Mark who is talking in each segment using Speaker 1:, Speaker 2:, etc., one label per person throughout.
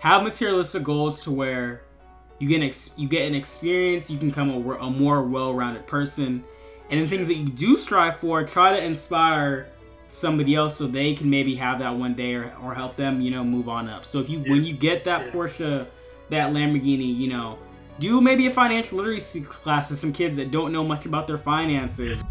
Speaker 1: have materialistic goals to where you get an ex- you get an experience, you can become a, a more well-rounded person, and the things that you do strive for, try to inspire somebody else so they can maybe have that one day or, or help them, you know, move on up. So if you when you get that Porsche, that Lamborghini, you know, do maybe a financial literacy class to some kids that don't know much about their finances.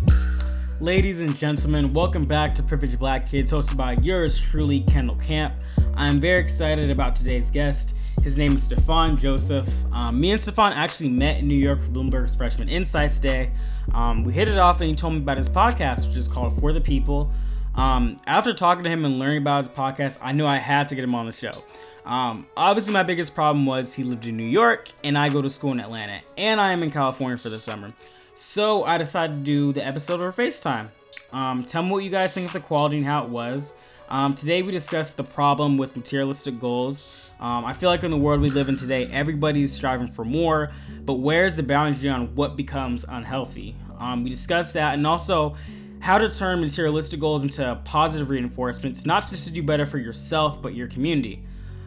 Speaker 1: Ladies and gentlemen, welcome back to Privileged Black Kids, hosted by yours truly, Kendall Camp. I'm very excited about today's guest. His name is Stefan Joseph. Um, me and Stefan actually met in New York for Bloomberg's Freshman Insights Day. Um, we hit it off, and he told me about his podcast, which is called For the People. Um, after talking to him and learning about his podcast, I knew I had to get him on the show. Um, obviously, my biggest problem was he lived in New York, and I go to school in Atlanta, and I am in California for the summer. So I decided to do the episode over FaceTime. Um, tell me what you guys think of the quality and how it was. Um, today we discussed the problem with materialistic goals. Um, I feel like in the world we live in today, everybody's striving for more, but where's the boundary on what becomes unhealthy? Um, we discussed that and also how to turn materialistic goals into positive reinforcements, not just to do better for yourself, but your community.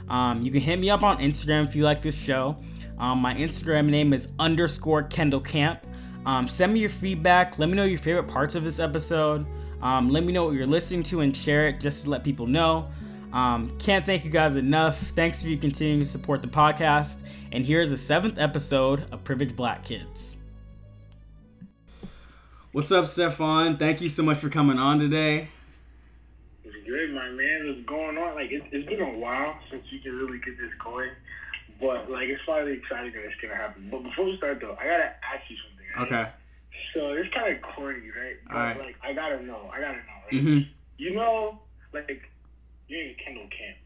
Speaker 1: Um, you can hit me up on Instagram if you like this show. Um, my Instagram name is underscore Kendall Camp. Um, send me your feedback. Let me know your favorite parts of this episode. Um, let me know what you're listening to and share it just to let people know. Um, can't thank you guys enough. Thanks for you continuing to support the podcast. And here's the seventh episode of Privileged Black Kids. What's up, Stefan? Thank you so much for coming on today.
Speaker 2: It's good, my man. What's going on? Like, it, it's been a while since you can really get this going. But, like, it's finally exciting that it's going to happen. But before we start, though, I got to ask you something.
Speaker 1: Okay.
Speaker 2: So, it's kind of corny, right? But,
Speaker 1: All right.
Speaker 2: like, I got to know. I got to know, right?
Speaker 1: Mm-hmm.
Speaker 2: You know, like, you're in Kendall Camp.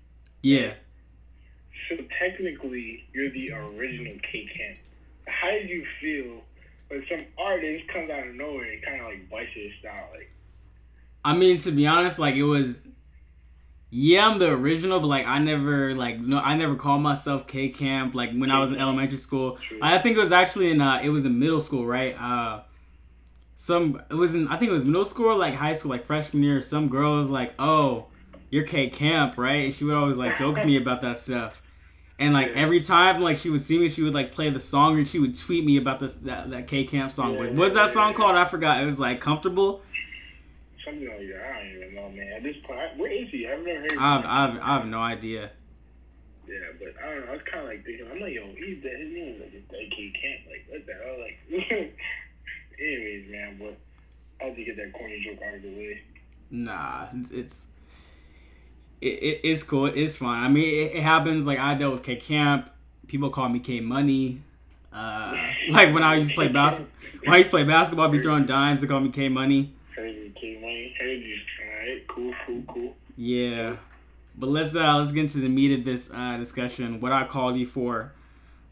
Speaker 1: Yeah.
Speaker 2: So, technically, you're the original K Camp. How did you feel when some artist comes out of nowhere and kind of, like, bites your style? Like,
Speaker 1: I mean, to be honest, like it was. Yeah, I'm the original, but like I never like no, I never called myself K Camp. Like when I was in elementary school, I think it was actually in uh, it was in middle school, right? Uh, some it was in I think it was middle school, or, like high school, like freshman year. Some girl was like, "Oh, you're K Camp, right?" And she would always like joke me about that stuff. And like every time like she would see me, she would like play the song and she would tweet me about this that, that K Camp song.
Speaker 2: Yeah,
Speaker 1: Like, what's that song called? I forgot. It was like comfortable.
Speaker 2: something like that. At this point, where is he? I've never heard
Speaker 1: I've. I've I have no idea.
Speaker 2: Yeah, but I don't know. I was kind of like thinking, I'm like, yo, he's dead. His name is like AK Camp. Like, what the hell? Like, anyways, man. But I had to get that corny joke out of the way.
Speaker 1: Nah, it's- it, it, it's cool. It's fine. I mean, it, it happens. Like I dealt with K Camp. People call me K Money. Uh, like when I used to play basketball. When I used to play basketball, I'd be throwing dimes. They call me K Money.
Speaker 2: K Money. Heard you. All right, cool, cool, cool.
Speaker 1: Yeah, but let's uh let's get into the meat of this uh discussion. What I called you for.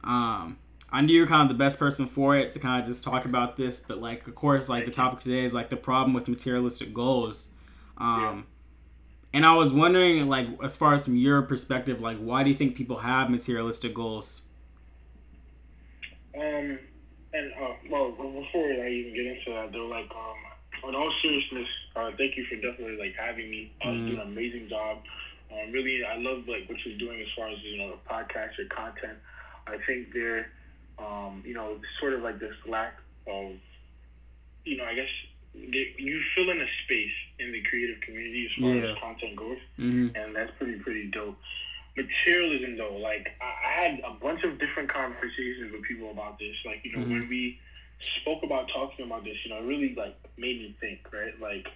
Speaker 1: Um, I knew you were kind of the best person for it to kind of just talk about this. But like, of course, like the topic today is like the problem with materialistic goals. Um, and I was wondering, like, as far as from your perspective, like, why do you think people have materialistic goals?
Speaker 2: Um, and uh, well, before I even get into that, though, like, um, in all seriousness, uh, thank you for definitely like having me. Uh. You're doing an amazing job. Um, really, I love like what you're doing as far as you know the podcast, your content. I think there, um, you know, sort of like this lack of, you know, I guess they, you fill in a space in the creative community as far
Speaker 1: Yeah.
Speaker 2: as content goes
Speaker 1: Mm-hmm.
Speaker 2: and that's pretty pretty dope. Materialism though, like I, I had a bunch of different conversations with people about this. Like you know
Speaker 1: Mhm.
Speaker 2: when we spoke about talking about this, you know, it really like made me think, right? Like,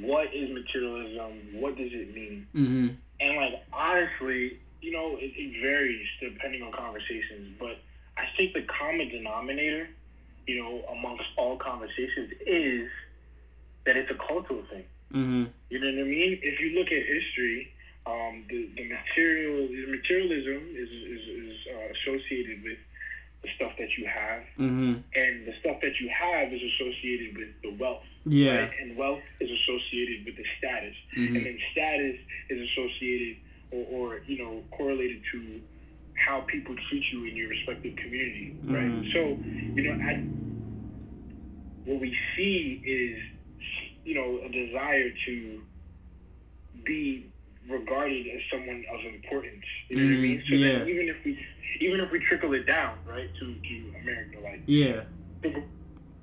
Speaker 2: what is materialism? What does it mean?
Speaker 1: Mm-hmm.
Speaker 2: And like honestly, you know, it, it varies depending on conversations. But I think the common denominator, you know, amongst all conversations is that it's a cultural thing.
Speaker 1: Mm-hmm.
Speaker 2: You know what I mean? If you look at history, um, the, the material the materialism is is, is uh, associated with the stuff that you have,
Speaker 1: Mm-hmm.
Speaker 2: and the stuff that you have is associated with the wealth.
Speaker 1: Yeah.
Speaker 2: Right? And wealth is associated with the status,
Speaker 1: Mhm.
Speaker 2: and then status is associated or, or you know correlated to how people treat you in your respective community, right?
Speaker 1: Mhm.
Speaker 2: So, you know, at, what we see is, you know, a desire to be regarded as someone of importance. You know mm-hmm. what I mean? So
Speaker 1: yeah.
Speaker 2: then even if we even if we trickle it down, right, to, to America, like
Speaker 1: yeah,
Speaker 2: think of,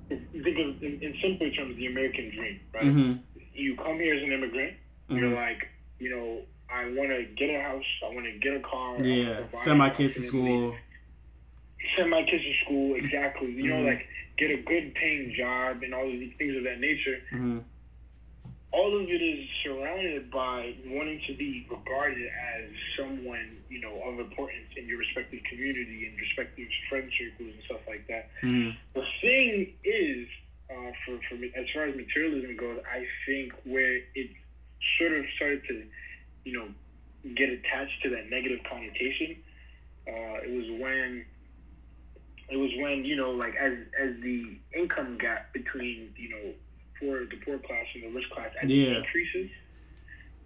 Speaker 2: think of in, in simple terms the American dream, right?
Speaker 1: Mm-hmm.
Speaker 2: You come here as an immigrant,
Speaker 1: mm-hmm.
Speaker 2: you're like, you know, I want to get a house, I want to get a car,
Speaker 1: yeah, send my kids to school,
Speaker 2: send my kids to school, exactly. You know,
Speaker 1: Mm-hmm.
Speaker 2: like get a good paying job and all of these things of that nature. All of it is surrounded by wanting to be regarded as someone, you know, of importance in your respective community and respective friend circles and stuff like that.
Speaker 1: hmm
Speaker 2: The thing is, uh, for, for me, as far as materialism goes, I think where it sort of started to, you know, get attached to that negative connotation, uh, it was when it was when you know like as as the income gap between you know poor the poor class and the rich class as it
Speaker 1: Yeah.
Speaker 2: increases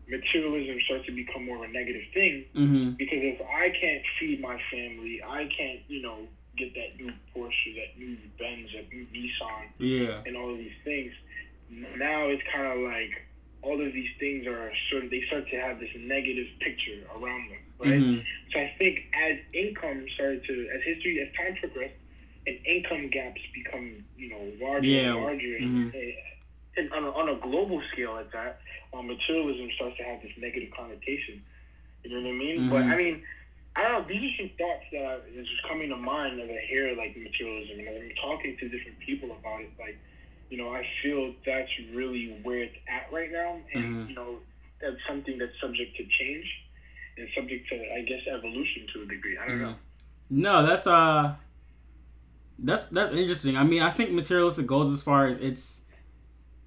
Speaker 2: materialism starts to become more of a negative thing
Speaker 1: hmm
Speaker 2: because if I can't feed my family I can't you know get that new Porsche that new Benz that new Nissan
Speaker 1: Yeah.
Speaker 2: and all of these things now it's kind of like all of these things are sort of they start to have this negative picture around them right
Speaker 1: hmm
Speaker 2: so I think as income started to, as history, as time progressed, and income gaps become, you know, larger
Speaker 1: Yeah,
Speaker 2: and larger,
Speaker 1: mhm.
Speaker 2: and, and on, a, on a global scale at that, um, materialism starts to have this negative connotation. You know what I mean? But
Speaker 1: Mhm.
Speaker 2: I mean, I don't know. These are some thoughts that are just coming to mind as I hear like materialism, and I'm talking to different people about it. Like, you know, I feel that's really where it's at right now, and
Speaker 1: Mhm.
Speaker 2: you know, that's something that's subject to change and subject to, I guess, evolution to a degree. I don't know.
Speaker 1: No, that's uh that's that's interesting. I mean, I think materialistic goes as far as it's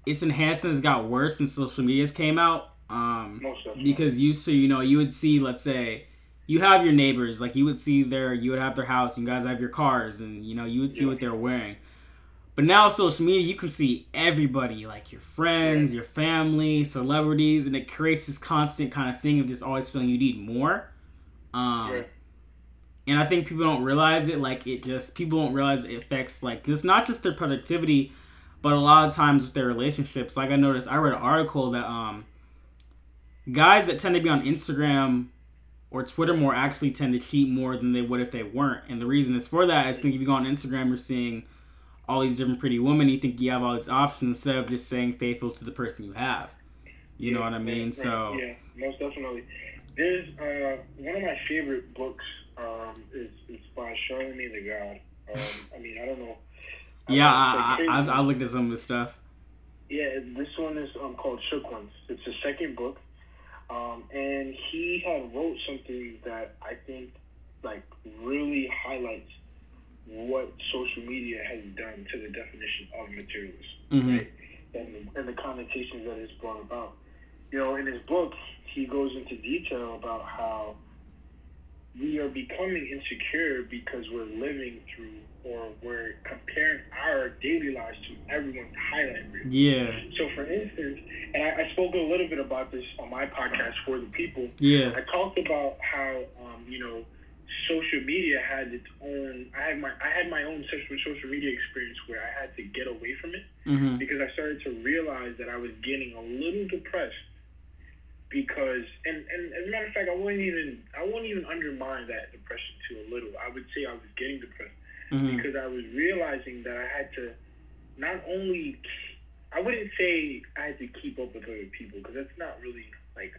Speaker 1: it's it's got worse since social media's came out. Um because used to, you know, you would see, let's say, you have your neighbors, like you would see their, you would have their house, you guys have your cars, and you know, you would see
Speaker 2: Yeah.
Speaker 1: what they're wearing. But now social media, you can see everybody, like your friends, your family, celebrities, and it creates this constant kind of thing of just always feeling you need more. Um,
Speaker 2: Yeah.
Speaker 1: and I think people don't realize it. Like it just people don't realize it affects like just not just their productivity, but a lot of times with their relationships. Like I noticed, I read an article that um guys that tend to be on Instagram or Twitter more actually tend to cheat more than they would if they weren't. And the reason is for that is think if you go on Instagram, you're seeing all these different pretty women. You think you have all these options instead of just saying faithful to the person you have. You know what I mean?
Speaker 2: right,
Speaker 1: So
Speaker 2: yeah, most definitely. There's uh, one of my favorite books um, is, is by Charlamagne the God. Um, I mean, I don't know.
Speaker 1: Yeah, I, I, I, I looked at some of his stuff.
Speaker 2: Yeah, this one is um, called Shook Ones. It's the second book, um, and he had wrote something that I think like really highlights what social media has done to the definition of materialism,
Speaker 1: Mhm.
Speaker 2: right? And, and the connotations that it's brought about. You know, in his book, he goes into detail about how we are becoming insecure because we're living through or we're comparing our daily lives to everyone's highlight reel.
Speaker 1: Yeah,
Speaker 2: So, for instance, and I, I spoke a little bit about this on my podcast for the people.
Speaker 1: yeah,
Speaker 2: I talked about how um, you know social media had its own. I had my I had my own social social media experience where I had to get away from it
Speaker 1: hmm
Speaker 2: because I started to realize that I was getting a little depressed because and, and as a matter of fact I wouldn't even I wouldn't even undermine that depression to a little. I would say I was getting depressed
Speaker 1: hmm
Speaker 2: because I was realizing that I had to not only I wouldn't say I had to keep up with other people because that's not really like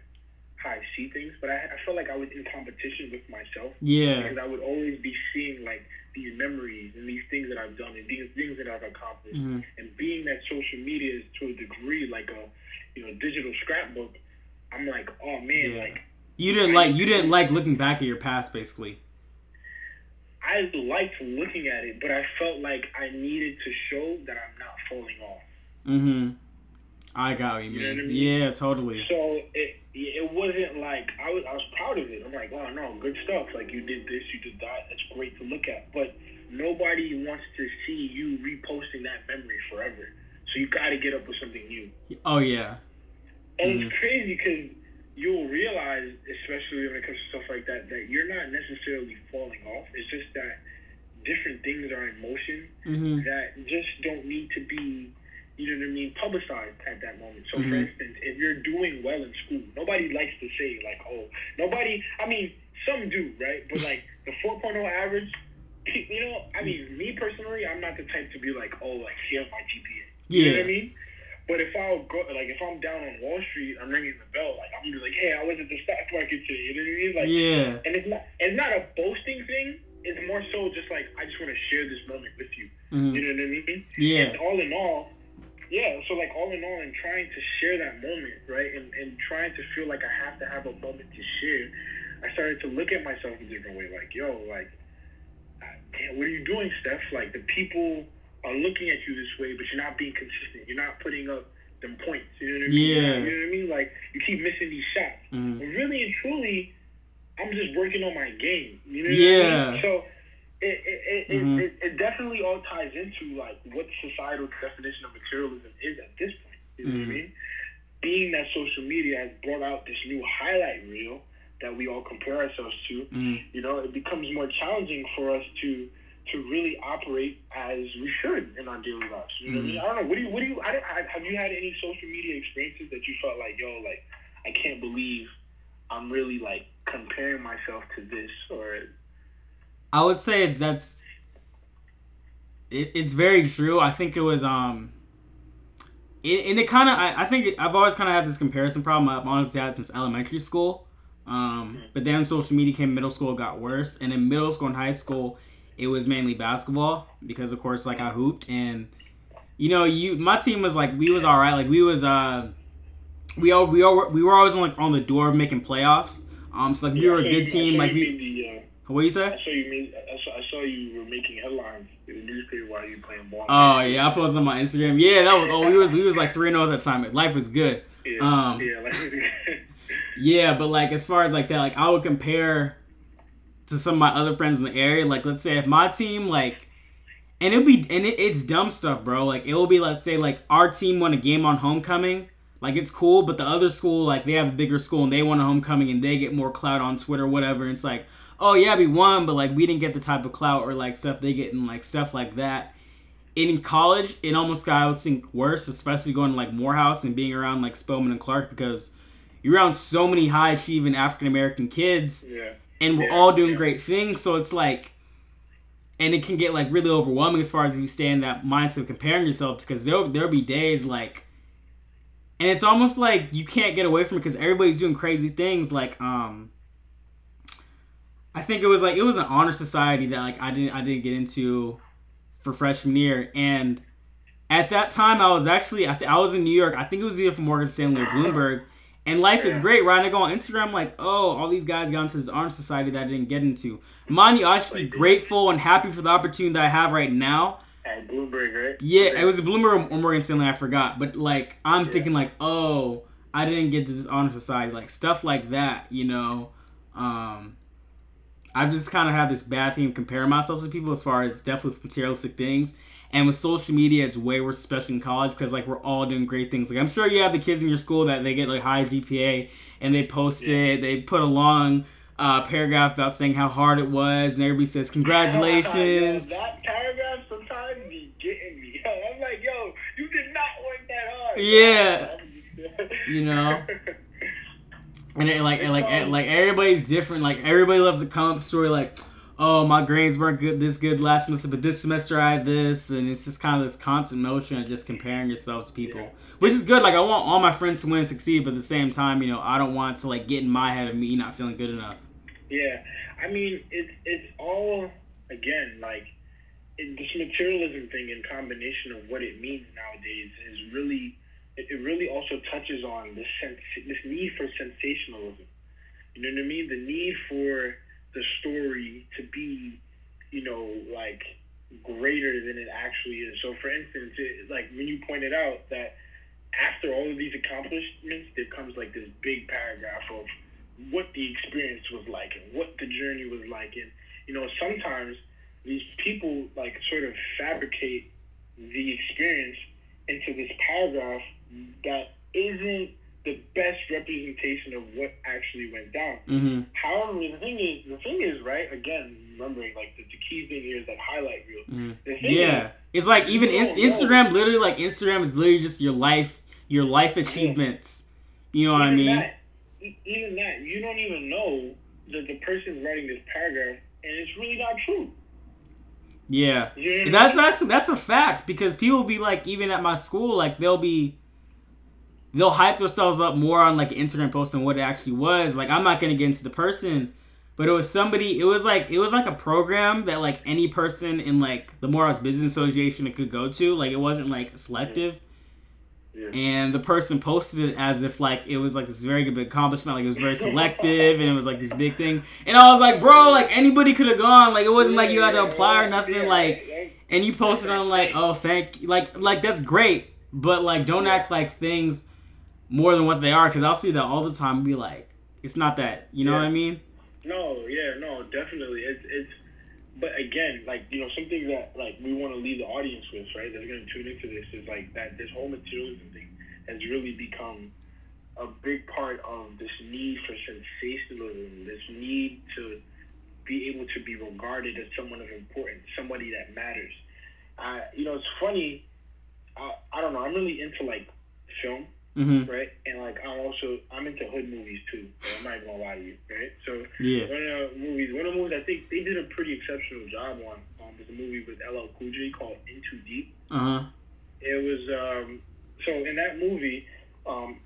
Speaker 2: how I see things, but I, I felt like I was in competition with myself
Speaker 1: yeah,
Speaker 2: because I would always be seeing like these memories and these things that I've done and these things that I've accomplished.
Speaker 1: hmm
Speaker 2: And being that social media is to a degree like a you know digital scrapbook, I'm like, oh man,
Speaker 1: Yeah.
Speaker 2: like
Speaker 1: You didn't like you didn't like looking back at your past, basically.
Speaker 2: I liked looking at it, but I felt like I needed to show that I'm not falling off.
Speaker 1: Mm-hmm. I got what you
Speaker 2: You
Speaker 1: mean.
Speaker 2: I mean?
Speaker 1: Yeah, totally.
Speaker 2: So it it wasn't like I was I was proud of it. I'm like, oh no, good stuff. Like you did this, you did that. That's great to look at. But nobody wants to see you reposting that memory forever. So you got to get up with something new.
Speaker 1: Oh yeah.
Speaker 2: And
Speaker 1: Mhm.
Speaker 2: it's crazy because you'll realize, especially when it comes to stuff like that, that you're not necessarily falling off. It's just that different things are in motion
Speaker 1: hmm
Speaker 2: that just don't need to be, you know what I mean, publicized at that moment. So, mm-hmm. for instance, if you're doing well in school, nobody likes to say, like, oh, nobody, I mean, some do, right? But, like, the 4.0 average, you know, I mean, me personally, I'm not the type to be like, oh, like, here's my GPA. You yeah. know what I mean? But if I go, like, if I'm down on Wall Street, I'm ringing the bell, like, I'm gonna like, hey, I was at the stock market today. You know what I mean? Like,
Speaker 1: yeah.
Speaker 2: And it's not, it's not a boasting thing. It's more so just like I just want to share this moment with you. Mm-hmm. You know what I mean?
Speaker 1: Yeah.
Speaker 2: And all in all, yeah. So like all in all, and trying to share that moment, right, and and trying to feel like I have to have a moment to share, I started to look at myself a different way. Like, yo, like, damn, what are you doing, Steph? Like the people are looking at you this way, but you're not being consistent. You're not putting up them points. You know what I mean?
Speaker 1: Yeah.
Speaker 2: You know what I mean? Like you keep missing these shots. Mm-hmm. But really and truly I'm just working on my game. You know yeah. I mean? So it it, it, mm-hmm. it, it, definitely all ties into like what societal definition of materialism is at this point. You know mm-hmm. what I mm-hmm. mean? Being that social media has brought out this new highlight reel that we all compare ourselves to, mm-hmm. you know, it becomes more challenging for us to to really operate as we should in our daily lives. You know what I mean? Mm-hmm. I don't know. What do you? What do you? I, I, have you had any social media experiences that you felt like, yo, like I can't believe I'm really like comparing myself to this or
Speaker 1: I would say it's that's it, it's very true. I think it was um it, and it kind of I, I think it, I've always kind of had this comparison problem. I've honestly had since elementary school. Um, mm-hmm. but then social media came middle school, got worse, and in middle school and high school, it was mainly basketball because of course like I hooped and you know you my team was like we was all right like we was uh we all we all we were always on like on the door of making playoffs um, so like we were a good team. Like we. The, uh, what you say?
Speaker 2: I saw you made. I saw, I saw you were making headlines in the newspaper while you were playing ball.
Speaker 1: Oh yeah, I posted on my Instagram. Yeah, that was. Oh, we was we was like three and zero oh at that time. Life was good.
Speaker 2: Yeah. Um, yeah. Like,
Speaker 1: yeah, but like as far as like that, like I would compare to some of my other friends in the area. Like let's say if my team like. And it'll be and it, it's dumb stuff, bro. Like it will be, let's say, like our team won a game on homecoming, like it's cool, but the other school, like they have a bigger school and they won a homecoming and they get more clout on Twitter, whatever. And it's like, oh yeah, we won, but like we didn't get the type of clout or like stuff they get and like stuff like that. In college, it almost got I would think worse, especially going to like Morehouse and being around like Spelman and Clark because you're around so many high achieving African American kids,
Speaker 2: yeah.
Speaker 1: And we're all doing great things. So it's like, and it can get like really overwhelming as far as you stay in that mindset of comparing yourself because there there'll be days like and it's almost like you can't get away from it because everybody's doing crazy things like um i think it was like it was an honor society that like i didn't i didn't get into for freshman year and at that time i was actually i, th- I was in new york i think it was either for morgan stanley or bloomberg and life is great right i go on instagram like oh all these guys got into this honor society that i didn't get into mind you i should be grateful and happy for the opportunity that i have right now
Speaker 2: at Bloomberg, right?
Speaker 1: Yeah, it was a Bloomberg or Morgan Stanley. I forgot, but like I'm yeah. thinking like, oh, I didn't get to this honor society, like stuff like that. You know, um, I've just kind of had this bad thing of comparing myself to people as far as definitely materialistic things. And with social media, it's way worse, especially in college, because like we're all doing great things. Like I'm sure you have the kids in your school that they get like high GPA and they post yeah. it, they put a long uh, paragraph about saying how hard it was, and everybody says congratulations.
Speaker 2: that paragraph sometimes be getting me. I'm like, yo, you did not work that hard.
Speaker 1: Yeah. you know. And it, like, and like, like everybody's different. Like everybody loves a come up story. Like, oh, my grades weren't good this good last semester, but this semester I had this, and it's just kind of this constant motion of just comparing yourself to people, yeah. which is good. Like I want all my friends to win and succeed, but at the same time, you know, I don't want to like get in my head of me not feeling good enough.
Speaker 2: Yeah, I mean, it's it's all again like it, this materialism thing in combination of what it means nowadays is really it, it really also touches on this sense this need for sensationalism. You know what I mean? The need for the story to be, you know, like greater than it actually is. So, for instance, it, like when you pointed out that after all of these accomplishments, there comes like this big paragraph of what the experience was like and what the journey was like. And, you know, sometimes these people like sort of fabricate the experience into this paragraph that isn't the best representation of what actually went down.
Speaker 1: Mm-hmm.
Speaker 2: However, the thing is, the thing is, right? Again, remembering like the, the key thing here is that highlight reel.
Speaker 1: Mm-hmm. Yeah,
Speaker 2: is,
Speaker 1: it's like even in-
Speaker 2: don't know.
Speaker 1: Instagram, literally like Instagram is literally just your life, your life achievements. You know what I mean?
Speaker 2: That, even that, you don't even know that the person's writing this paragraph, and it's really not true.
Speaker 1: Yeah.
Speaker 2: You know what I
Speaker 1: That's
Speaker 2: mean?
Speaker 1: actually that's a fact because people be like even at my school like they'll be they'll hype themselves up more on like an Instagram post than what it actually was. Like I'm not gonna get into the person, but it was somebody. It was like it was like a program that like any person in like the Morehouse Business Association could go to. Like it wasn't like selective.
Speaker 2: Yeah.
Speaker 1: And the person posted it as if like it was like this very good accomplishment, like it was very selective, and it was like this big thing. And I was like, bro, like anybody could have gone. Like it wasn't like you had to apply or nothing. Like and you posted on like oh thank you. like like that's great but like don't act like things more than what they are because i'll see that all the time and be like it's not that you know what i mean
Speaker 2: No, yeah, no, definitely. It's it's, but again, like you know, something that like we want to leave the audience with, right? That's going to tune into this is like that. This whole materialism thing has really become a big part of this need for sensationalism, this need to be able to be regarded as someone of importance, somebody that matters. Uh, you know, it's funny. I, I don't know. I'm really into like film
Speaker 1: mm-hmm
Speaker 2: right? And like I'm also I'm into hood movies too. So I'm not gonna lie to you, right? So
Speaker 1: yeah
Speaker 2: one of the movies, one of the movies I think they did a pretty exceptional job on um, was a movie with LL Cool J called In Too Deep.
Speaker 1: uh-huh
Speaker 2: It was um, so in that movie, um,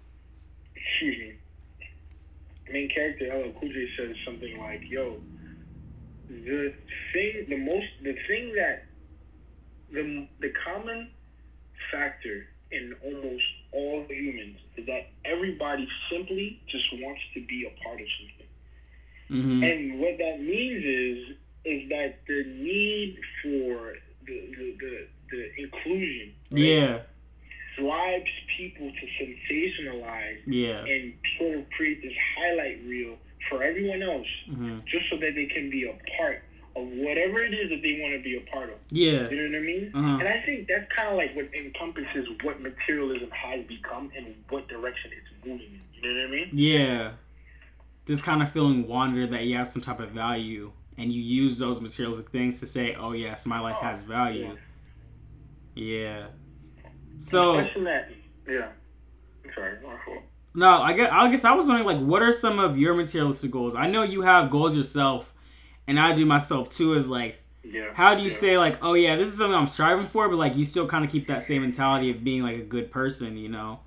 Speaker 2: excuse me, main character LL Cool J says something like, "Yo, the thing, the most, the thing that the the common factor in almost all humans is that everybody simply just wants to be a part of something."
Speaker 1: mm-hmm
Speaker 2: And what that means is is that the need for the the, the, the inclusion right,
Speaker 1: yeah
Speaker 2: drives people to sensationalize
Speaker 1: yeah
Speaker 2: and sort of create this highlight reel for everyone else
Speaker 1: mm-hmm.
Speaker 2: just so that they can be a part of whatever it is that they want to be a part of.
Speaker 1: yeah
Speaker 2: You know what I mean?
Speaker 1: Uh-huh.
Speaker 2: And I think that's kind of like what encompasses what materialism has become and what direction it's moving in. You know what I mean?
Speaker 1: yeah just kind of feeling wonder that you have some type of value and you use those materialistic things to say oh yes my life has value yeah so
Speaker 2: Especially that, yeah. I'm sorry, my fault.
Speaker 1: No, I guess I guess I was wondering like what are some of your materialistic goals? I know you have goals yourself, and I do myself too. Is like
Speaker 2: Yeah.
Speaker 1: how do you
Speaker 2: yeah.
Speaker 1: say like oh yeah this is something I'm striving for, but like you still kind of keep that same mentality of being like a good person, you know?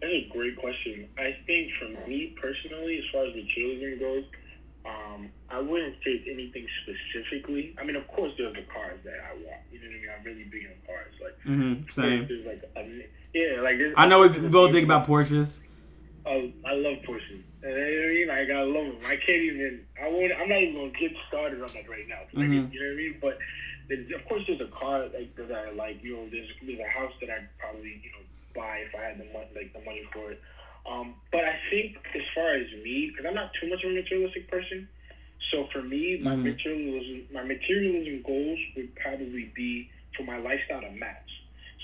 Speaker 2: That's a great question. I think for me personally, as far as materialism goes, um, I wouldn't say it's anything specifically. I mean, of course, there's the cars that I want. You know what I mean? I'm really big on cars. Like,
Speaker 1: Mm-hmm. Same.
Speaker 2: There's like a, yeah, like
Speaker 1: I know we both think about Porsches.
Speaker 2: Oh, I love Porsches. And you know what I mean? Like I love them. I can't even. I won't. I'm not even gonna get started on that right now. I
Speaker 1: Mhm.
Speaker 2: you know what I mean? But of course, there's a car like that I like. You know, there's there's a house that I'd probably you know buy if I had the money, like the money for it. Um, but I think as far as me, because I'm not too much of a materialistic person, so for me, my
Speaker 1: Mhm.
Speaker 2: materialism, my materialism goals would probably be for my lifestyle to match.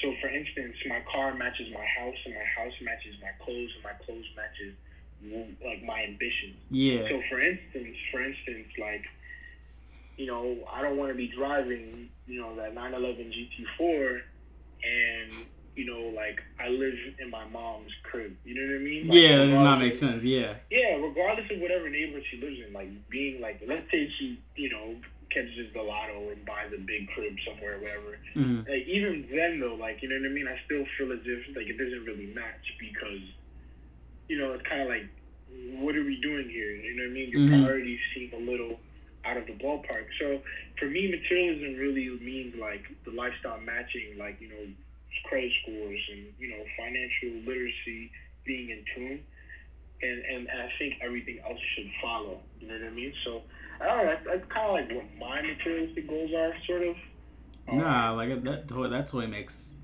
Speaker 2: So, for instance, my car matches my house, and my house matches my clothes, and my clothes matches like my ambitions.
Speaker 1: Yeah.
Speaker 2: So, for instance, for instance, like, you know, I don't want to be driving, you know, that 911 GT4, and you know, like I live in my mom's crib. You know what I mean? Like,
Speaker 1: Yeah, that does not make sense. Yeah.
Speaker 2: yeah, regardless of whatever neighborhood she lives in, like being like, let's say she, you know, catches the lotto and buys a big crib somewhere, or whatever.
Speaker 1: hmm
Speaker 2: Like even then, though, like you know what I mean, I still feel as if like it doesn't really match because, you know, it's kind of like, what are we doing here? You know what I mean? Your
Speaker 1: Mhm.
Speaker 2: priorities seem a little out of the ballpark. So for me, materialism really means like the lifestyle matching, like you know, credit scores and you know, financial literacy being in tune and, and, and I think everything else should follow. You know what I mean? So I don't know. That's, that's kind of like what my materialistic goals are, sort of. Um,
Speaker 1: Nah, like that. That totally makes.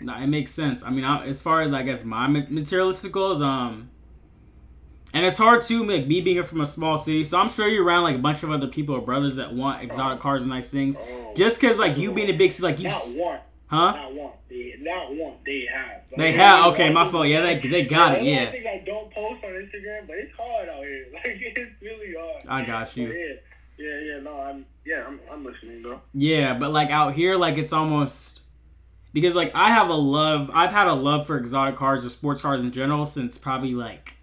Speaker 1: Nah, it makes sense. I mean, I, as far as I guess my materialistic goals, um, and it's hard to make me being from a small city. So I'm sure you're around like a bunch of other people or brothers that want exotic cars and nice things.
Speaker 2: oh,
Speaker 1: Just cause like you being a big city, like you,
Speaker 2: not
Speaker 1: s-
Speaker 2: want.
Speaker 1: Huh?
Speaker 2: Not one. They not one. They have. Like,
Speaker 1: They have. Okay, my fault. Yeah, they they got it. Yeah.
Speaker 2: one thing I don't post on Instagram, but it's hard out here. Like it's really hard.
Speaker 1: I got you.
Speaker 2: yeah, yeah, yeah. No, I'm yeah, I'm, I'm listening though.
Speaker 1: Yeah, but like out here, like it's almost because like I have a love. I've had a love for exotic cars or sports cars in general since probably like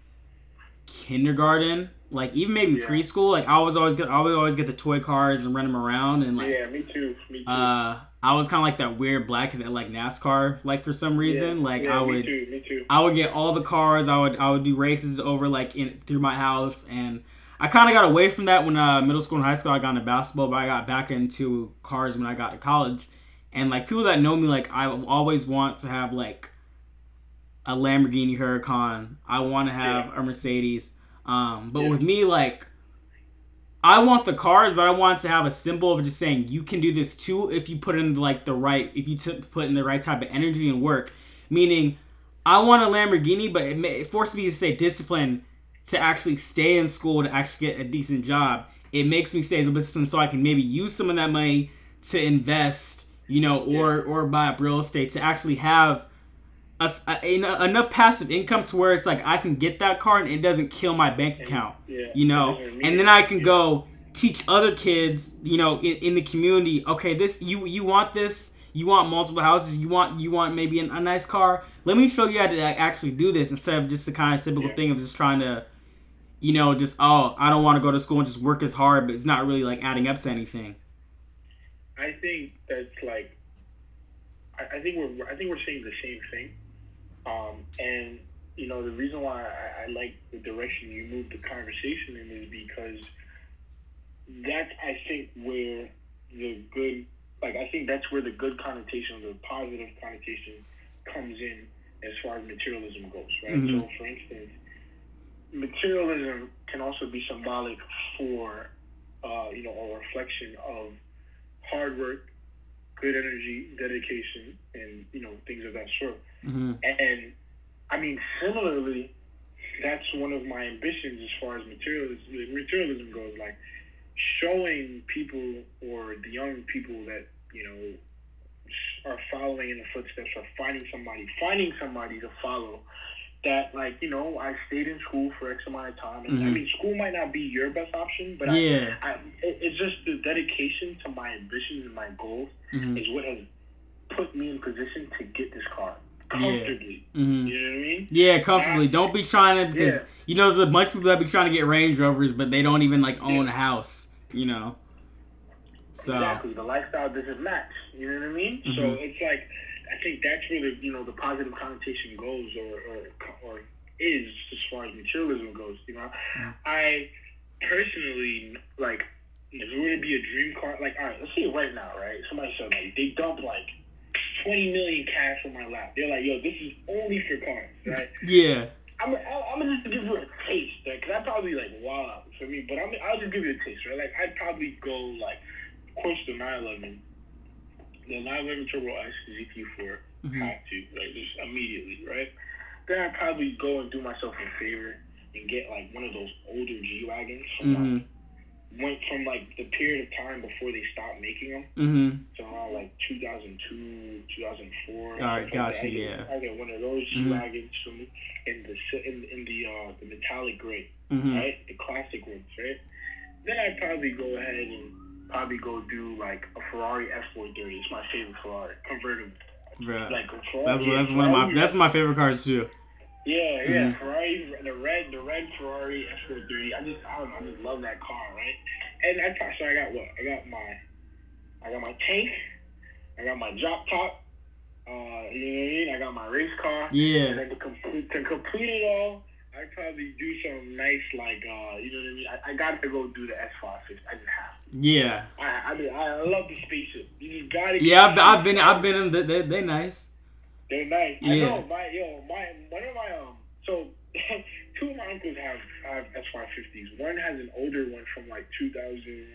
Speaker 1: kindergarten. Like even maybe
Speaker 2: Yeah.
Speaker 1: preschool. Like I was always get. I would always get the toy cars and run them around and like.
Speaker 2: yeah, me too. Me too.
Speaker 1: Uh, I was kind of like that weird black that like NASCAR. Like for some reason,
Speaker 2: yeah,
Speaker 1: like
Speaker 2: yeah,
Speaker 1: I
Speaker 2: Me
Speaker 1: would.
Speaker 2: too. Me too.
Speaker 1: I would get all the cars. I would I would do races over like in through my house, and I kind of got away from that when uh, middle school and high school. I got into basketball, but I got back into cars when I got to college. And like people that know me, like I always want to have like a Lamborghini Huracan. I want to have a Mercedes. Um, but
Speaker 2: Yeah.
Speaker 1: with me, like I want the cars, but I want to have a symbol of just saying you can do this too if you put in like the right if you t- put in the right type of energy and work. Meaning, I want a Lamborghini, but it, ma- it forced me to stay disciplined to actually stay in school to actually get a decent job. It makes me stay disciplined so I can maybe use some of that money to invest, you know, or or buy up real estate to actually have a a- en- enough passive income to where it's like I can get that car and it doesn't kill my bank account
Speaker 2: Yeah.
Speaker 1: you know? And then i can go teach other kids you know in, in the community okay this you you want this you want multiple houses you want you want maybe an, a nice car. Let me show you how to actually do this instead of just the kind of typical
Speaker 2: Yeah.
Speaker 1: thing of just trying to you know just oh i don't want to go to school and just work as hard but it's not really like adding up to anything
Speaker 2: I think that's like, I, I think we're I think we're saying the same thing, um, and you know the reason why I, I like the direction you moved the conversation in is because that's I think where the good like I think that's where the good connotation, the positive connotation comes in as far as materialism goes, right?
Speaker 1: Mhm.
Speaker 2: So for instance, materialism can also be symbolic for uh, you know a reflection of hard work, good energy, dedication, and you know things of that sort.
Speaker 1: hmm
Speaker 2: And I mean, similarly, that's one of my ambitions as far as materialism, materialism goes. Like showing people or the young people that you know are following in the footsteps or finding somebody, finding somebody to follow. That like you know, I stayed in school for X amount of time, and I mean, school might not be your best option, but I,
Speaker 1: yeah
Speaker 2: I, it, it's just the dedication to my ambitions and my goals
Speaker 1: hmm
Speaker 2: is what has put me in position to get this car
Speaker 1: Yeah.
Speaker 2: comfortably.
Speaker 1: hmm
Speaker 2: You know what I mean?
Speaker 1: Yeah, comfortably. Don't be trying to because
Speaker 2: Yeah.
Speaker 1: you know there's a bunch of people that be trying to get Range Rovers, but they don't even like own a house. You know. So
Speaker 2: Exactly. The lifestyle doesn't match. You know what I mean? So
Speaker 1: Mhm.
Speaker 2: it's like I think that's where the you know the positive connotation goes, or or, or is as far as materialism goes. You know,
Speaker 1: Mhm.
Speaker 2: I personally like if it were to be a dream car, like all right, let's say right now, right? Somebody said like they dump like twenty million cash on my lap. They're like, yo, this is only for cars, right?
Speaker 1: yeah,
Speaker 2: I'm, I'm gonna just give you a taste, right? Cause I'd probably like wow for me, but I'm, I'll just give you a taste, right? Like I'd probably go like, of course, the 911, the 911 Turbo S GT4,
Speaker 1: Mhm.
Speaker 2: have to like just immediately, right? Then I'd probably go and do myself a favor and get like one of those older G wagons from
Speaker 1: hmm
Speaker 2: like, went from like the period of time before they stopped making them.
Speaker 1: hmm
Speaker 2: So around like 2002, 2004.
Speaker 1: All right, gotcha.
Speaker 2: I get,
Speaker 1: yeah.
Speaker 2: I get one of those
Speaker 1: Mhm.
Speaker 2: wagons for me in the in, in the uh, the metallic gray,
Speaker 1: hmm
Speaker 2: right? The classic ones, right? Then I'd probably go ahead and probably go do like a Ferrari F430. It's my favorite Ferrari convertible.
Speaker 1: Bruh.
Speaker 2: Like Ferrari.
Speaker 1: That's
Speaker 2: yeah,
Speaker 1: that's one of my that's my favorite cars too.
Speaker 2: yeah, yeah,
Speaker 1: Mhm.
Speaker 2: Ferrari, the red, the red Ferrari F430. I just, I don't know, I just love that car, right? And I, so I got what? I got my, I got my tank, I got my drop top, uh, you know what I mean? I got my race car, and
Speaker 1: Yeah,
Speaker 2: then to complete, to complete it all, I'd probably do some nice, like, uh, you know what I mean? I, I gotta go do the S550. I just have. to.
Speaker 1: yeah,
Speaker 2: I, I, mean, I love the spaceship. You just gotta.
Speaker 1: yeah. I've, I've been I've been in. They they they nice.
Speaker 2: They're nice. I
Speaker 1: Yeah.
Speaker 2: know. My yo, my one of my um. So two of my uncles have have S five fifties. One has an older one from like two thousand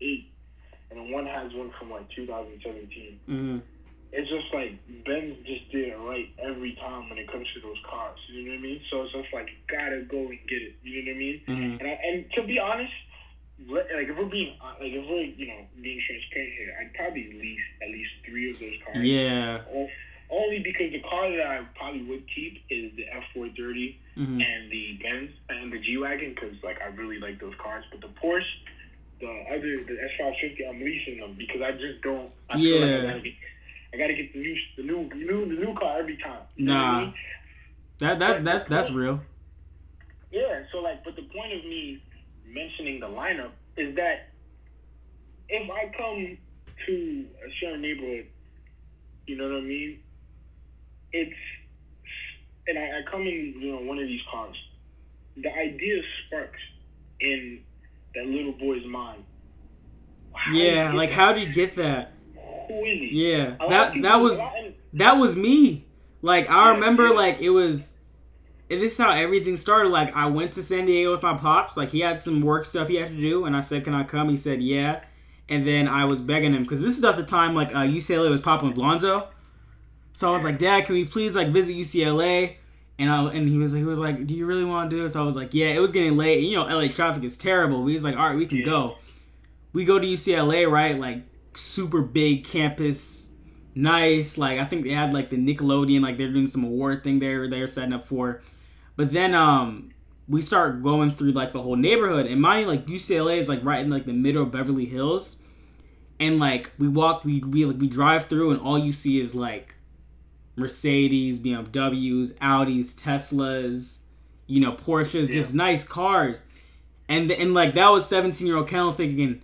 Speaker 2: eight, and then one has one from like two thousand seventeen.
Speaker 1: hmm
Speaker 2: It's just like Ben just did it right every time when it comes to those cars. You know what I mean? So it's just like gotta go and get it. You know what I mean?
Speaker 1: hmm
Speaker 2: And I, and to be honest, like if we're being like if we're you know being transparent here, I'd probably lease at least three of those cars.
Speaker 1: Yeah.
Speaker 2: Only because the car that I probably would keep is the F four thirty
Speaker 1: Mhm.
Speaker 2: and the Benz and the G wagon because like I really like those cars. But the Porsche, the other the S five fifty, I'm leasing them because I just don't. I feel like
Speaker 1: Yeah.
Speaker 2: I gotta get, I gotta get the new the new the new the new car every time. You I
Speaker 1: Nah.
Speaker 2: mean?
Speaker 1: That that that that's real.
Speaker 2: Yeah, so like, but the point of me mentioning the lineup is that if I come to a certain neighborhood, you know what I mean? It's and I, I come in, you know, one of these cars. The idea sparks in that little boy's mind. How
Speaker 1: Yeah, like
Speaker 2: he-
Speaker 1: how do you get that?
Speaker 2: Who is he?
Speaker 1: Yeah,
Speaker 2: A lot of
Speaker 1: that that was
Speaker 2: and-
Speaker 1: that was me. Like I remember,
Speaker 2: yeah.
Speaker 1: like it was. And this is how everything started. Like I went to San Diego with my pops. Like he had some work stuff he had to do, and I said, "Can I come?" He said, "Yeah." And then I was begging him because this is at the time like uh, UCLA was popping with Lonzo. So I was like, "Dad, can we please like visit UCLA?" And I and he was he was like, "Do you really want to do this?" I was like, "Yeah." It was getting late. You know, LA traffic is terrible. We was like, "All right, we can
Speaker 2: Yeah.
Speaker 1: go." We go to UCLA, right? Like super big campus, nice. Like I think they had like the Nickelodeon, like they're doing some award thing there. They're setting up for. But then um we start going through like the whole neighborhood, and mind you, like UCLA is like right in like the middle of Beverly Hills, and like we walk, we we like we drive through, and all you see is like Mercedes, BMWs, Audis, Teslas, you know, Porsches,
Speaker 2: Yeah.
Speaker 1: just nice cars. And and like that was 17 year old Kendall thinking,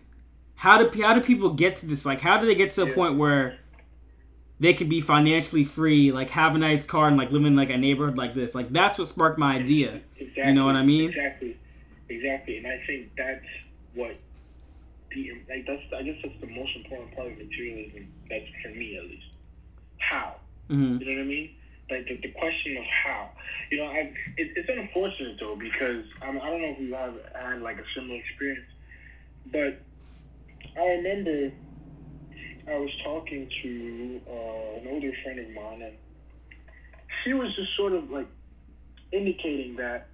Speaker 1: how do how do people get to this? Like, how do they get to a
Speaker 2: Yeah.
Speaker 1: point where they could be financially free, like have a nice car and like live in like a neighborhood like this? Like that's what sparked my idea.
Speaker 2: Exactly.
Speaker 1: You know what I mean?
Speaker 2: Exactly. Exactly. And I think that's what the like that's I guess that's the most important part of materialism. That's for me at least. How?
Speaker 1: hmm
Speaker 2: You know what I mean? Like the, the question of how. You know, I it, it's unfortunate though because I'm, I don't know if you have had like a similar experience, but I remember I was talking to uh, an older friend of mine and she was just sort of like indicating that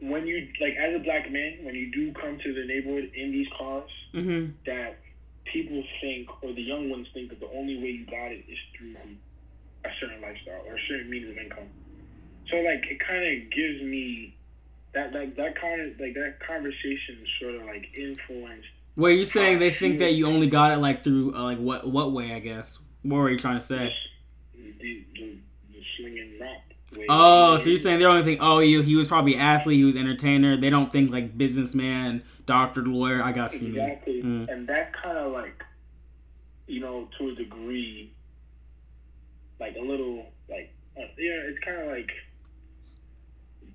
Speaker 2: when you like as a black man when you do come to the neighborhood in these cars
Speaker 1: hmm
Speaker 2: that people think or the young ones think that the only way you got it is through a certain lifestyle or a certain means of income. So like it kind of gives me that like that kind of like that conversation sort of like influenced.
Speaker 1: Wait, you saying they think that you only got it like through uh, like what what way? I guess. What were you trying to say?
Speaker 2: The, the, the slinging way.
Speaker 1: Oh, so you're saying they only think, oh, you he was probably athlete, he was entertainer. They don't think like businessman, doctor, lawyer. I got you.
Speaker 2: Exactly.
Speaker 1: Mm.
Speaker 2: And that kind of like, you know, to a degree, like a little, like, uh, yeah, it's kind of like,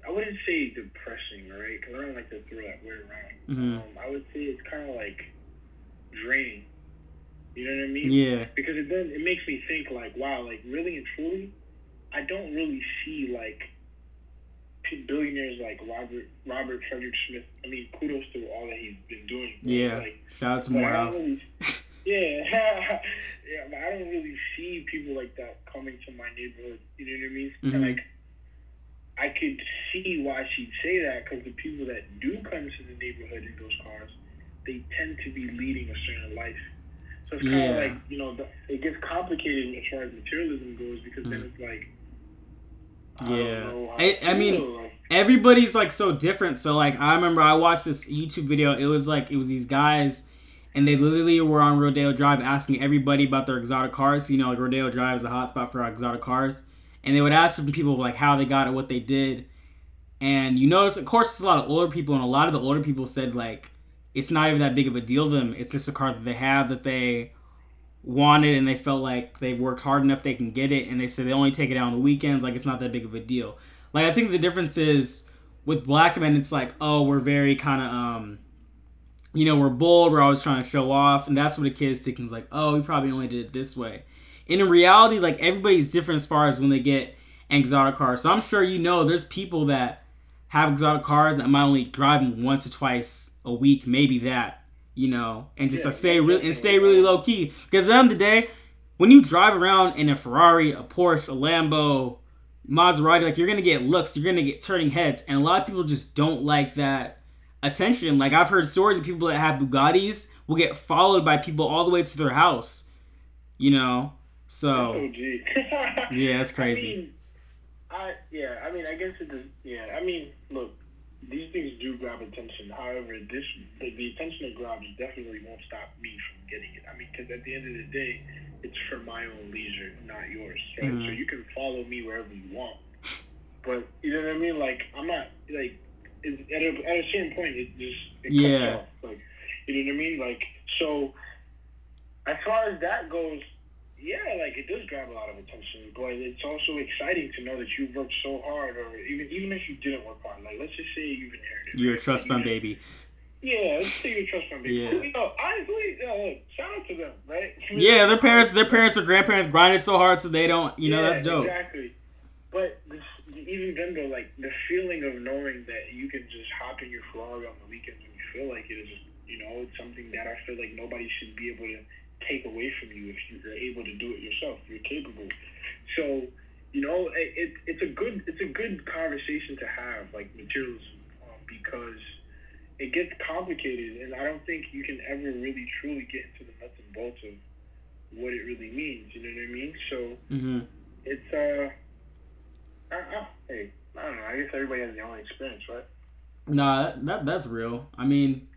Speaker 2: I wouldn't say depressing, right? Because I don't like to throw that word around.
Speaker 1: Mhm.
Speaker 2: Um, I would say it's kind of like draining. You know what I mean?
Speaker 1: Yeah.
Speaker 2: Because it does, it makes me think like, wow, like really and truly, I don't really see like billionaires like Robert Robert Frederick Smith. I mean, kudos to all that he's been doing. bro.
Speaker 1: Yeah.
Speaker 2: Like,
Speaker 1: Shout out to Morehouse.
Speaker 2: really, yeah, yeah, but I don't really see people like that coming to my neighborhood. You know what I mean?
Speaker 1: Mhm.
Speaker 2: And like, I could see why she'd say that because the people that do come to the neighborhood in those cars, they tend to be leading a certain life. So it's kind of
Speaker 1: Yeah.
Speaker 2: like you know, the, it gets complicated as far as materialism goes because then mm. it's like, I
Speaker 1: Yeah. I- I mean, everybody's like so different. So like I remember I watched this YouTube video. It was like it was these guys and they literally were on Rodeo Drive asking everybody about their exotic cars. You know, Rodeo Drive is a hotspot for exotic cars. And they would ask some people like how they got it, what they did. And you notice, of course, it's a lot of older people, and a lot of the older people said like it's not even that big of a deal to them. It's just a car that they have that they wanted, and they felt like they worked hard enough they can get it. And they said they only take it out on the weekends. Like it's not that big of a deal. Like I think the difference is with black men, it's like oh we're very kind of um, you know we're bold. We're always trying to show off, and that's what a kid's thinking is like oh we probably only did it this way. And in reality, like everybody's different as far as when they get an exotic cars. So I'm sure you know there's people that have exotic cars that might only drive them once or twice a week, maybe that, you know, and just
Speaker 2: Yeah,
Speaker 1: stay real and stay really low key. Because at the end of the day, when you drive around in a Ferrari, a Porsche, a Lambo, Maserati, like you're gonna get looks, you're gonna get turning heads, and a lot of people just don't like that attention. Like I've heard stories of people that have Bugattis will get followed by people all the way to their house. You know, so
Speaker 2: Oh, gee.
Speaker 1: yeah, that's
Speaker 2: I
Speaker 1: crazy.
Speaker 2: mean, I yeah. I mean, I guess it does. Yeah. I mean, look, these things do grab attention. However, this the, the attention it grabs definitely won't stop me from getting it. I mean, because at the end of the day, it's for my own leisure, not yours. Right.
Speaker 1: Mhm.
Speaker 2: So you can follow me wherever you want, but you know what I mean. Like I'm not like it, at a at a certain point, it just it
Speaker 1: Yeah.
Speaker 2: cuts off. Like you know what I mean. Like so. As far as that goes, yeah, like it does grab a lot of attention, but it's also exciting to know that you've worked so hard, or even even if you didn't work hard. Like let's just say you've inherited.
Speaker 1: You're a trust fund baby.
Speaker 2: Yeah, let's say you're a trust fund baby.
Speaker 1: Yeah.
Speaker 2: You know, honestly, uh, shout out to them, right?
Speaker 1: Yeah, their parents, their parents or grandparents grinded so hard so they don't. You know,
Speaker 2: Yeah,
Speaker 1: that's dope.
Speaker 2: Exactly. But this, even then, though, like the feeling of knowing that you can just hop in your Ferrari on the weekends when you feel like it is, you know, it's something that I feel like nobody should be able to take away from you if you're able to do it yourself. You're capable. So, you know, it, it it's a good it's a good conversation to have, like materialism, um, because it gets complicated, and I don't think you can ever really truly get into the nuts and bolts of what it really means. You know what I mean? So
Speaker 1: hmm
Speaker 2: it's uh, I, I, hey, I don't know. I guess everybody has their own experience, right?
Speaker 1: Nah, that, that that's real. I mean,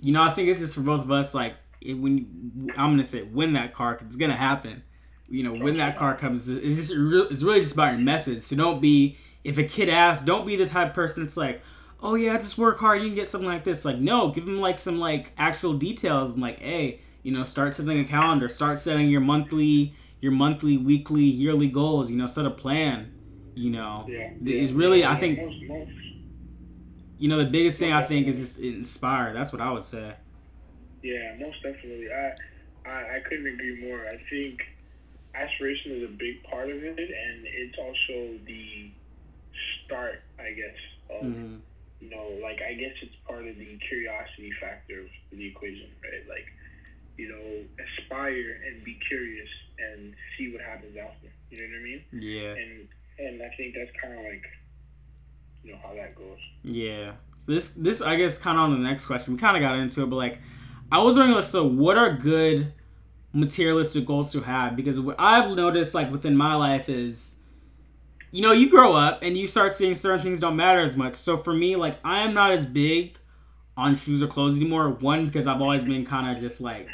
Speaker 1: you know, I think it's just for both of us. Like, it, when I'm gonna say win that car, 'cause it's gonna happen. You know, when that car comes, it's just it's really just about your message. So don't be if a kid asks, don't be the type of person that's like, oh yeah, just work hard, you can get something like this. Like, no, give them like some like actual details and like, hey, you know, start setting a calendar, start setting your monthly, your monthly, weekly, yearly goals. You know, set a plan. You know,
Speaker 2: Yeah.
Speaker 1: is really I think you know, the biggest thing I think is just inspire. That's what I would say.
Speaker 2: Yeah, most definitely. I, I I couldn't agree more. I think aspiration is a big part of it, and it's also the start, I guess, of
Speaker 1: hmm
Speaker 2: you know, like I guess it's part of the curiosity factor of the equation, right? Like, you know, aspire and be curious and see what happens after. You know what I mean?
Speaker 1: Yeah,
Speaker 2: And and I think that's kind of like, you know, how that goes.
Speaker 1: yeah. So this, this, I guess, kind of on the next question. We kind of got into it, but like, I was wondering, like, so what are good materialistic goals to have? Because what I've noticed, like, within my life is, you know, you grow up and you start seeing certain things don't matter as much. So for me, like, I am not as big on shoes or clothes anymore. One, because I've always been kind of just like,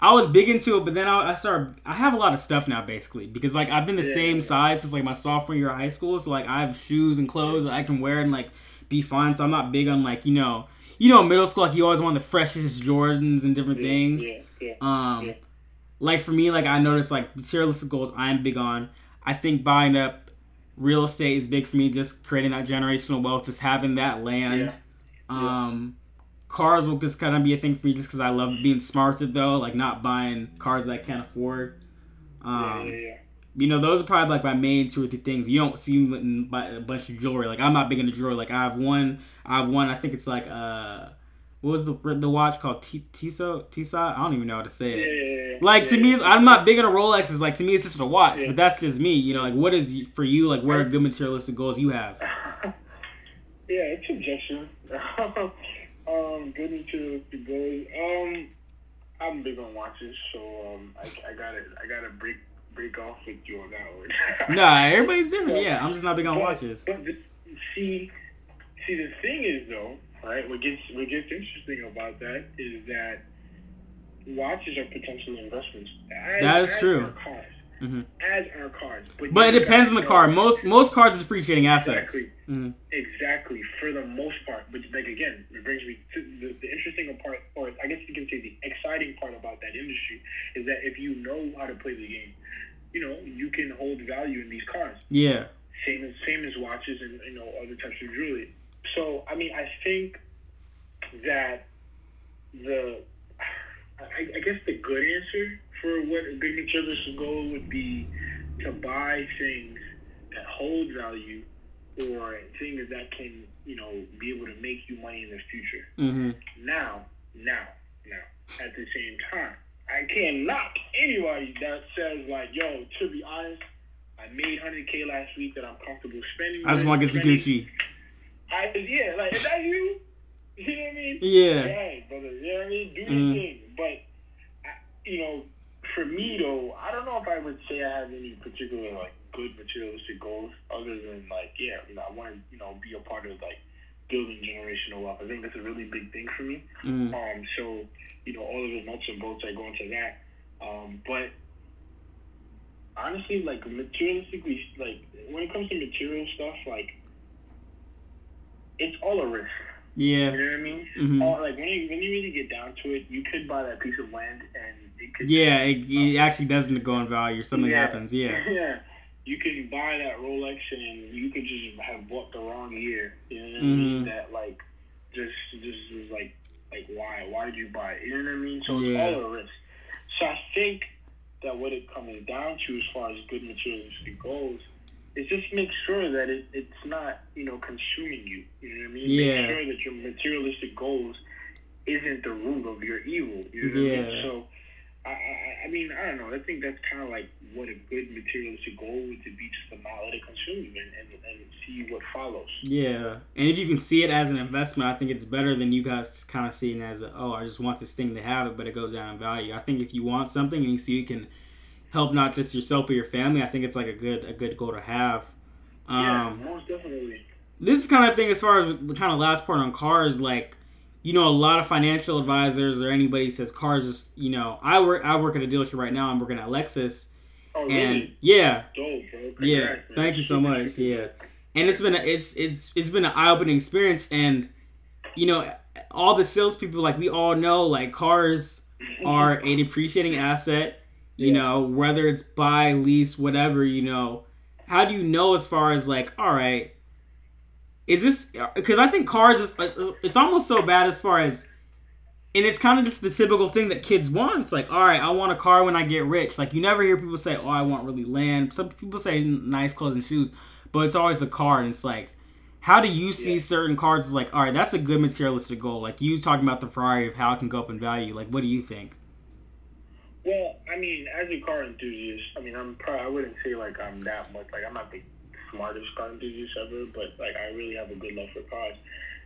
Speaker 1: I was big into it, but then I, I started. I have a lot of stuff now, basically, because like I've been the
Speaker 2: Yeah.
Speaker 1: same size since like my sophomore year of high school. So like I have shoes and clothes that I can wear and like be fine. So I'm not big on like you know, you know, in middle school like you always want the freshest Jordans and different
Speaker 2: Yeah,
Speaker 1: things.
Speaker 2: Yeah, yeah.
Speaker 1: Um,
Speaker 2: Yeah.
Speaker 1: like for me, like I noticed like materialistic goals I'm big on. I think buying up real estate is big for me. Just creating that generational wealth, just having that land. Um, cars will just kind of be a thing for me, just because I love being smart with it, though. Like not buying cars that I can't afford. Um, you know, those are probably like my main two or three things. You don't see me buy a bunch of jewelry. Like I'm not big into jewelry. Like I have one. I have one. I think it's like uh, what was the the watch called? T- Tissot? Tissot? I don't even know how to say it.
Speaker 2: yeah, yeah.
Speaker 1: Like to
Speaker 2: yeah,
Speaker 1: me, I'm not big into Rolexes. Like to me, it's just a watch. But that's just me. You know, like what is for you? Like what are good materialistic goals you have?
Speaker 2: yeah, it's a suggestion. um, good materialistic goals. Um, I'm big on watches, so um, I, I gotta I gotta break break off with you on that one.
Speaker 1: Nah, everybody's different. Yeah, I'm just not big on
Speaker 2: But-
Speaker 1: watches.
Speaker 2: But the, see, see, the thing is though, right? What gets what gets interesting about that is that watches are potential investments. As,
Speaker 1: That is
Speaker 2: as
Speaker 1: true.
Speaker 2: Cars,
Speaker 1: Mhm.
Speaker 2: as are cars,
Speaker 1: But it depends on the car. Most most cars are depreciating assets.
Speaker 2: Exactly.
Speaker 1: Mhm.
Speaker 2: Exactly, for the most part. But like again, it brings me to the, the interesting part, or I guess you can say the exciting part about that industry is that if you know how to play the game, you know you can hold value in these cars.
Speaker 1: Yeah.
Speaker 2: Same as same as watches and you know other types of jewelry. So I mean, I think that the I, I guess the good answer for what a big materialistic goal would be to buy things that hold value or things that can you know be able to make you money in the future.
Speaker 1: Mm-hmm.
Speaker 2: Now, now, now, at the same time, I can't knock anybody that says like, yo, to be honest, I made 100k last week that I'm comfortable spending.
Speaker 1: I just want to get some. Gucci.
Speaker 2: I yeah, like is that you? You know what I mean?
Speaker 1: Yeah.
Speaker 2: Hey, brother. You know what I mean? Do your
Speaker 1: Mhm.
Speaker 2: thing. But, I, you know, for me, though, I don't know if I would say I have any particular, like, good materialistic goals other than, like, yeah, you know, I want to, you know, be a part of, like, building generational wealth. I think that's a really big thing for me.
Speaker 1: Mm.
Speaker 2: Um, so, you know, all of the nuts and bolts I go into that. Um, but honestly, like materialistically, like when it comes to material stuff, like it's all a risk.
Speaker 1: Yeah.
Speaker 2: You know what I mean?
Speaker 1: hmm
Speaker 2: All, like when you when you really get down to it, you could buy that piece of land and it could
Speaker 1: Yeah, it, it actually doesn't go in value. Or something
Speaker 2: Yeah.
Speaker 1: happens. Yeah.
Speaker 2: yeah. You can buy that Rolex and you could just have bought the wrong year. You know what I mean? That like just just is like like why? Why did you buy it? You know what I mean? So
Speaker 1: Yeah.
Speaker 2: it's all a risk. So I think that what it comes down to as far as good materialistic goals is just make sure that it, it's not, you know, consuming you. You know what I mean?
Speaker 1: Yeah.
Speaker 2: Make sure that your materialistic goals isn't the root of your evil. You know what I
Speaker 1: Yeah.
Speaker 2: mean? So I, I, I mean, I don't know. I think that's kind of like what a good materialistic goal would to be, just to not let it consume you and, and, and see what follows.
Speaker 1: Yeah, and if you can see it as an investment, I think it's better than you guys kind of seeing it as a, oh, I just want this thing to have it, but it goes down in value. I think if you want something and you see you can help not just yourself but your family, I think it's like a good a good goal to have.
Speaker 2: yeah,
Speaker 1: Um,
Speaker 2: most definitely.
Speaker 1: this is kind of thing as far as the kind of last part on cars, like you know, a lot of financial advisors or anybody says cars just you know, I work I work at a dealership right now. I'm working at Lexus,
Speaker 2: Oh,
Speaker 1: and
Speaker 2: really?
Speaker 1: yeah,
Speaker 2: Dope,
Speaker 1: yeah,
Speaker 2: man.
Speaker 1: thank you so much. Yeah, and it's been a, it's it's it's been an eye opening experience, and you know, all the salespeople like we all know like cars are a depreciating asset. You
Speaker 2: Yeah.
Speaker 1: know, whether it's buy, lease, whatever. You know, how do you know as far as like, all right, is this because I think cars is it's almost so bad as far as. And it's kind of just the typical thing that kids want. It's like, all right, I want a car when I get rich. Like you never hear people say, "Oh, I want really land." Some people say nice clothes and shoes, but it's always the car. And it's like, how do you see
Speaker 2: Yeah.
Speaker 1: certain cars as like, all right, that's a good materialistic goal. Like you talking about the Ferrari of how it can go up in value. Like, what do you think?
Speaker 2: Well, I mean, as a car enthusiast, I mean, I'm probably I wouldn't say like I'm that much like I'm not the smartest car enthusiast ever, but like I really have a good love for cars.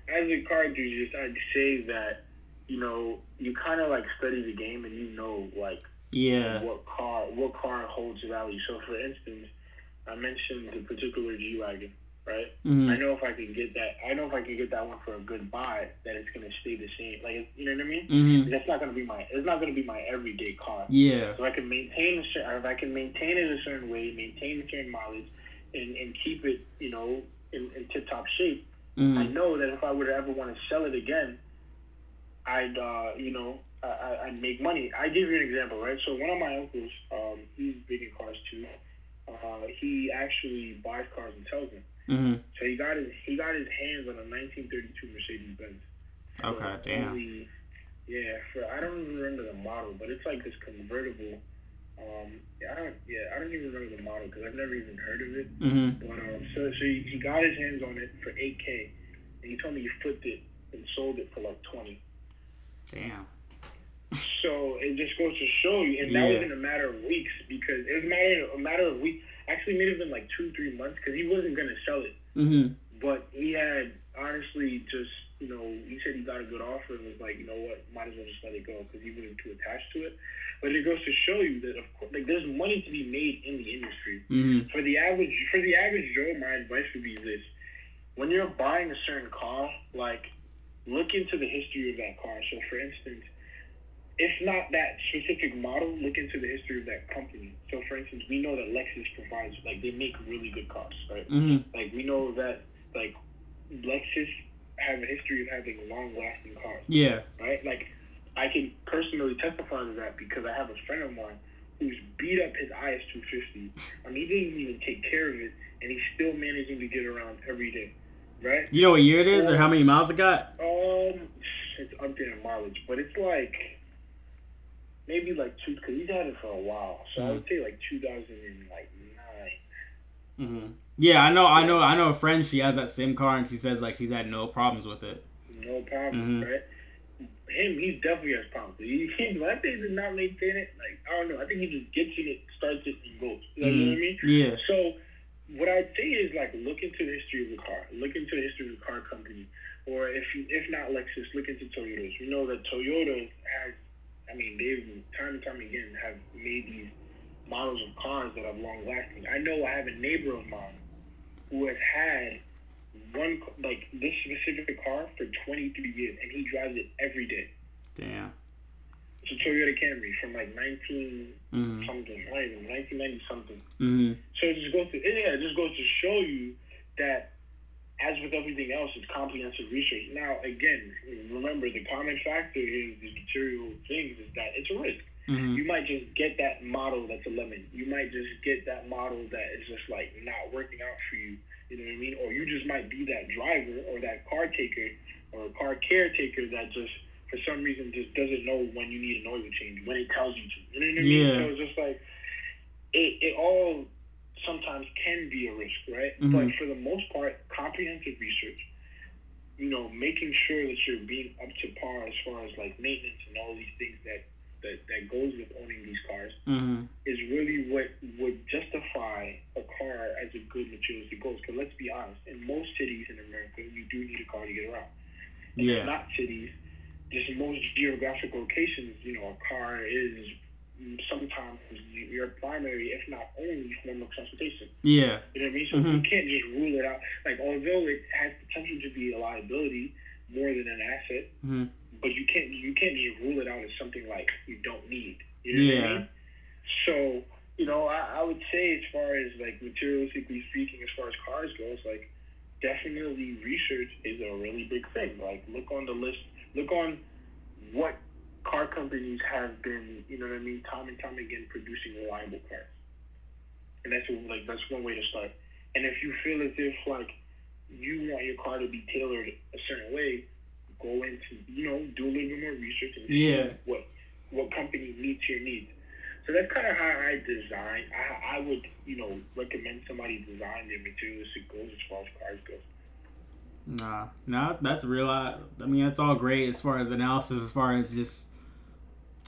Speaker 2: As a car enthusiast, I'd say that you know you kind of like study the game and you know like
Speaker 1: Yeah.
Speaker 2: what car what car holds value. So, for instance, I mentioned the particular G wagon, right?
Speaker 1: hmm
Speaker 2: I know if I can get that, I know if I can get that one for a good buy, that it's gonna stay the same. Like, it's- you know what I mean?
Speaker 1: hmm
Speaker 2: That's not gonna be my, it's not gonna be my everyday car.
Speaker 1: Yeah.
Speaker 2: So I can maintain, if I can maintain it a certain way, maintain a certain mileage, and, and keep it, you know, in, in tip top shape. I
Speaker 1: hmm
Speaker 2: know that if I would ever want to sell it again, I'd, uh, you know, I, I- I'd make money. I give you an example, right? So one of my uncles, um, he's big in cars too. Uh, he actually buys cars and sells them.
Speaker 1: Hmm
Speaker 2: So he got his he got his hands on a 1932 Mercedes Benz.
Speaker 1: Okay, damn.
Speaker 2: yeah, for I don't even remember the model, but it's like this convertible. Um, yeah, I don't yeah I don't even remember the model because I've never even heard of it.
Speaker 1: hmm
Speaker 2: But um, so so he, he got his hands on it for 8k, and he told me he flipped it and sold it for like 20.
Speaker 1: Damn.
Speaker 2: So it just goes to show you, and that was in a matter of weeks because it was a matter a matter of weeks. Actually, may have been like two three months because he wasn't gonna sell it.
Speaker 1: hmm
Speaker 2: But he had honestly just, you know, he said he got a good offer and was like, you know what, might as well just let it go because he wasn't too attached to it. But it goes to show you that, of course, like there's money to be made in the industry.
Speaker 1: hmm
Speaker 2: For the average, for the average Joe, my advice would be this: when you're buying a certain car, like look into the history of that car. So, for instance, if not that specific model, look into the history of that company. So, for instance, we know that Lexus provides like they make really good cars, right?
Speaker 1: hmm
Speaker 2: Like we know that like Lexus have a history of having long lasting cars,
Speaker 1: Yeah.
Speaker 2: right? Like I can personally testify to that because I have a friend of mine who's beat up his IS two fifty. I mean he didn't even take care of it and he's still managing to get around every day. Right?
Speaker 1: You know what year it is or how many miles it got?
Speaker 2: Um it's up there in mileage, but it's like maybe like two because he's had it for a while. So I would say like two thousand and like nine.
Speaker 1: hmm Yeah, I know. I know. I know a friend. She has that same car, and she says like she's had no problems with it.
Speaker 2: No problem,
Speaker 1: Mhm.
Speaker 2: right? Him, he definitely has problems. He, he, I think he does not maintain it. Like I don't know. I think he just gets in it, starts it, and goes. You know what I mean?
Speaker 1: Yeah.
Speaker 2: So what I'd say is like look into the history of the car. Look into the history of the car company. or if you, if not Lexus, look into Toyotas. We know that Toyota has, I mean, they've time and time again have made these models of cars that are long lasting. I know I have a neighbor of mine who has had one like this specific car for 23 years, and he drives it every day.
Speaker 1: Damn.
Speaker 2: It's a Toyota Camry from like 19
Speaker 1: Mm-hmm.
Speaker 2: something, not even 1990 something.
Speaker 1: Mm-hmm.
Speaker 2: So it just goes to yeah, it just goes to show you that as with everything else, it's comprehensive research. Now again, remember the common factor is the material things is that it's a risk.
Speaker 1: Mm-hmm.
Speaker 2: You might just get that model that's a lemon. You might just get that model that is just like not working out for you. You know what I mean? Or you just might be that driver or that car taker or car caretaker that just for some reason just doesn't know when you need an oil change when it tells you to. You know what I mean?
Speaker 1: Yeah.
Speaker 2: So it's just like it, it all sometimes can be a risk, right?
Speaker 1: Mhm.
Speaker 2: But for the most part, comprehensive research, you know, making sure that you're being up to par as far as like maintenance and all these things that that, that goes with owning these cars
Speaker 1: Mm-hmm.
Speaker 2: is really what would justify a car as a good materialistic goals. Because let's be honest, in most cities in America, you do need a car to get around. And
Speaker 1: Yeah.
Speaker 2: not cities, just most geographic locations, you know, a car is sometimes your primary, if not only, form of transportation.
Speaker 1: Yeah.
Speaker 2: You know what I mean? So
Speaker 1: Mhm.
Speaker 2: you can't just rule it out. Like, although it has potential to be a liability more than an asset,
Speaker 1: Mm-hmm.
Speaker 2: but you can't you can't just rule it out as something like you don't need. You know what I
Speaker 1: Yeah.
Speaker 2: mean? So you know, I, I would say as far as like materialistically speaking, as far as cars goes, like definitely research is a really big thing. Like look on the list, look on what car companies have been, you know what I mean, time and time again producing reliable cars. And that's like that's one way to start. And if you feel as if like you want your car to be tailored a certain way, go into you know do a little bit more research and see
Speaker 1: Yeah.
Speaker 2: what what company meets your needs. So that's kind of how I design. I, I would you know recommend somebody design their materialistic goals as far as cars go.
Speaker 1: Nah, nah, that's real. I, I mean, that's all great as far as analysis, as far as just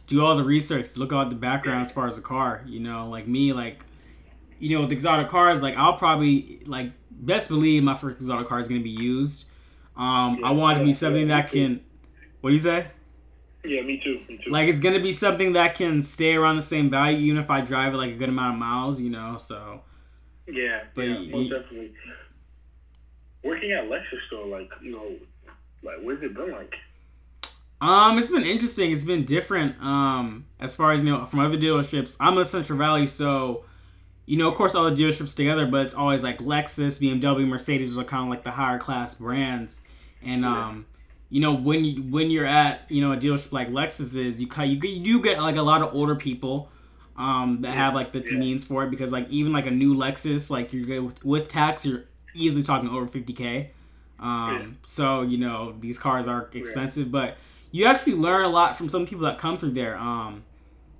Speaker 1: do all the research, look at the background as far as the car. You know, like me, like you know, with exotic cars, like I'll probably like best believe my first exotic car is gonna be used. Um, I want it to be something that can. What do you say?
Speaker 2: Yeah, me too. Me too.
Speaker 1: Like it's gonna be something that can stay around the same value, even if I drive it like a good amount of miles. You know, so
Speaker 2: yeah,
Speaker 1: but
Speaker 2: yeah,
Speaker 1: you-
Speaker 2: most definitely. Working at Lexus though, like you know, like what's it been like?
Speaker 1: Um, it's been interesting. It's been different. Um, as far as you know, from other dealerships, I'm in Central Valley, so you know, of course, all the dealerships together, but it's always like Lexus, BMW, Mercedes are kind of like the higher class brands, and
Speaker 2: Yeah.
Speaker 1: um, you know, when you when you're at you know a dealership like Lexus is, you you get- you do get like a lot of older people. Um, that have like the
Speaker 2: Yeah.
Speaker 1: means for it because like even like a new Lexus like you're good with, with tax you're easily talking over 50k um
Speaker 2: Yeah.
Speaker 1: so you know these cars are expensive but you actually learn a lot from some people that come through there. Um,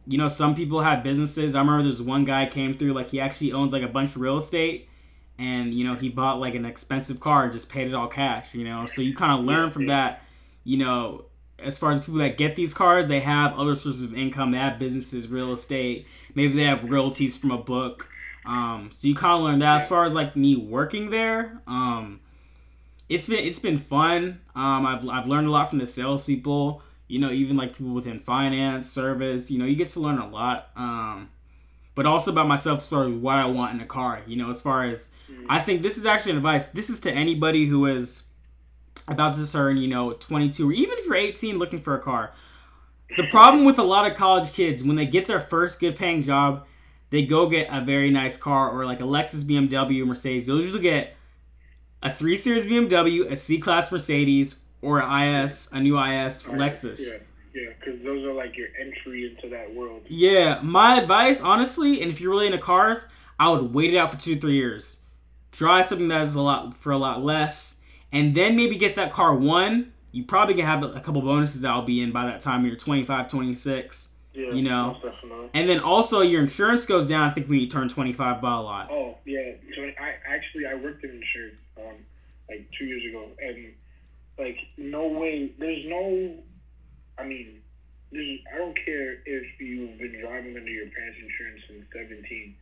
Speaker 1: you know, some people have businesses. I remember there's one guy came through like he actually owns like a bunch of real estate, and you know he bought like an expensive car and just paid it all cash. You know, so you kind of learn from that. You know, as far as people that get these cars, they have other sources of income. They have businesses, real estate. Maybe they have royalties from a book. Um, so you kind of learn that. As far as like me working there, um, it's been it's been fun. Um, I've I've learned a lot from the salespeople. You know, even like people within finance, service. You know, you get to learn a lot. Um, but also about myself, sort of what I want in a car. You know, as far as I think this is actually advice. This is to anybody who is about to turn, you know, 22 or even if you're 18 looking for a car. The problem with a lot of college kids when they get their first good paying job, they go get a very nice car or like a Lexus, BMW, Mercedes. They'll usually get a 3 Series BMW, a C Class Mercedes, or an IS, a new IS Lexus.
Speaker 2: Yeah, yeah, because those are like your entry into that world.
Speaker 1: Yeah, my advice, honestly, and if you're really into cars, I would wait it out for two three years. Try something that is a lot for a lot less, and then maybe get that car one. You probably can have a couple bonuses that will be in by that time. You're 25, 26.
Speaker 2: Yeah,
Speaker 1: You know. And then also your insurance goes down, I think, when you turn 25 by a lot.
Speaker 2: Oh yeah, so I actually I worked in insurance um like two years ago, and like no way, there's no, I mean, there's I don't care if you've been driving under your parents' insurance since 17.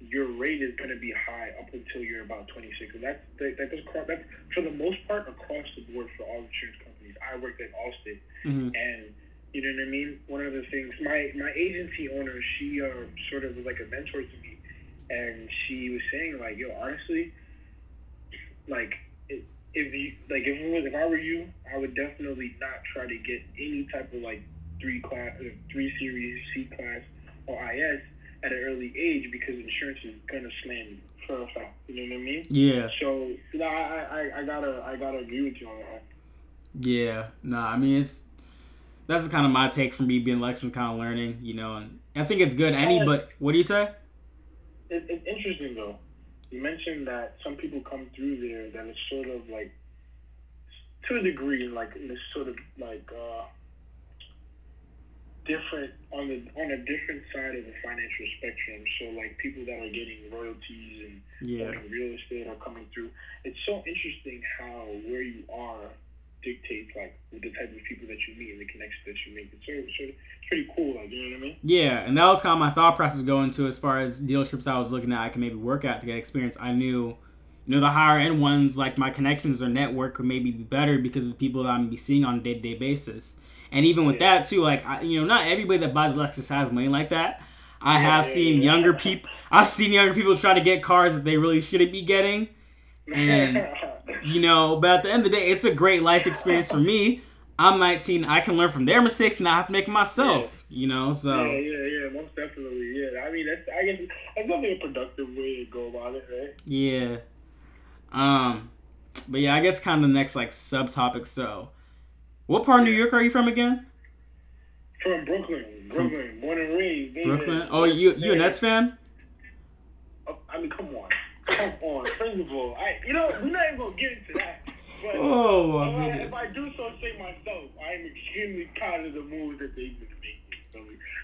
Speaker 2: your rate is going to be high up until you're about 26. And that's that, that does, that's for the most part across the board for all insurance companies. I worked at Allstate,
Speaker 1: Mm-hmm.
Speaker 2: and you know what I mean. One of the things, my my agency owner, she uh, sort of was like a mentor to me, and she was saying like, yo, honestly, like if if you like if it was if I were you, I would definitely not try to get any type of like three class, uh, three series, C class, or IS at an early age because insurance is gonna slam you for a fact. You know what I mean?
Speaker 1: Yeah.
Speaker 2: So you know, I, I, I gotta I gotta agree with you on that.
Speaker 1: Yeah, nah. I mean, it's that's kind of my take from me being Lexington, kind of learning, you know. And I think it's good. Any, but what do you say?
Speaker 2: It, it's interesting though. You mentioned that some people come through there that it's sort of like, to a degree, like in this sort of like uh, different on the on a different side of the financial spectrum. So like people that are getting royalties and
Speaker 1: Yeah.
Speaker 2: real estate are coming through. It's so interesting how where you are dictates like the type of people that you meet and the connections that you make. It's sort of, sort of it's pretty cool. Like you know what I mean?
Speaker 1: Yeah, and that was kind of my thought process going to as far as dealerships I was looking at. I can maybe work at to get experience. I knew, you know, the higher end ones like my connections or network would maybe be better because of the people that I'm be seeing on a day to day basis. And even with
Speaker 2: Yeah.
Speaker 1: that too, like I, you know, not everybody that buys Lexus has money like that. I have seen younger people. I've seen younger people try to get cars that they really shouldn't be getting. And- you know, but at the end of the day, it's a great life experience for me. I'm 19. I can learn from their mistakes and I have to make myself. You know, so
Speaker 2: yeah, yeah, yeah, most definitely. Yeah, I mean, that's I guess that's definitely a productive way to go about it, right?
Speaker 1: yeah. Um, but yeah, I guess kind of the next like subtopic. So, what part of New York are you from again?
Speaker 2: From Brooklyn, Brooklyn, born and raised.
Speaker 1: Brooklyn. Oh, you you a
Speaker 2: Yeah.
Speaker 1: Nets fan?
Speaker 2: Oh, I mean, come on, come on. First of all, I you know we're not even gonna get into that. But
Speaker 1: Oh
Speaker 2: if,
Speaker 1: my
Speaker 2: I, if I do so say myself, I am extremely proud of the moves that they've been making.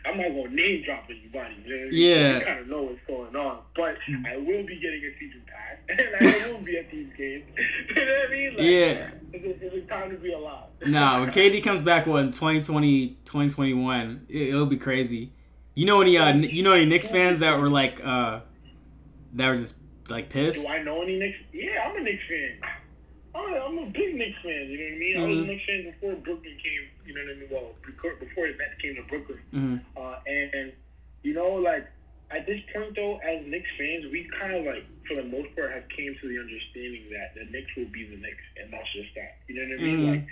Speaker 2: I'm not gonna name drop anybody. You know?
Speaker 1: Yeah.
Speaker 2: You kind of know what's going on, but I will be getting a season pass, and I will be at these games. you know what I mean? Like,
Speaker 1: Yeah.
Speaker 2: It's a, it's a time to be alive.
Speaker 1: Nah, when KD comes back, what in 2020, 2021, it, it'll be crazy. You know any uh, you know any Knicks fans that were like uh, that were just like pissed?
Speaker 2: Do I know any Knicks? Yeah, I'm a Knicks fan. I'm a, I'm a big Knicks fan. You know what I mean? I was a
Speaker 1: Mhm.
Speaker 2: Knicks fan before Brooklyn came. You know what I mean? Well, before, before the Nets came to Brooklyn.
Speaker 1: hmm
Speaker 2: Uh, and, and you know, like at this point though, as Knicks fans, we kind of like, for the most part, have came to the understanding that the Knicks will be the Knicks, and that's just that. You know what I mean?
Speaker 1: Mhm.
Speaker 2: Like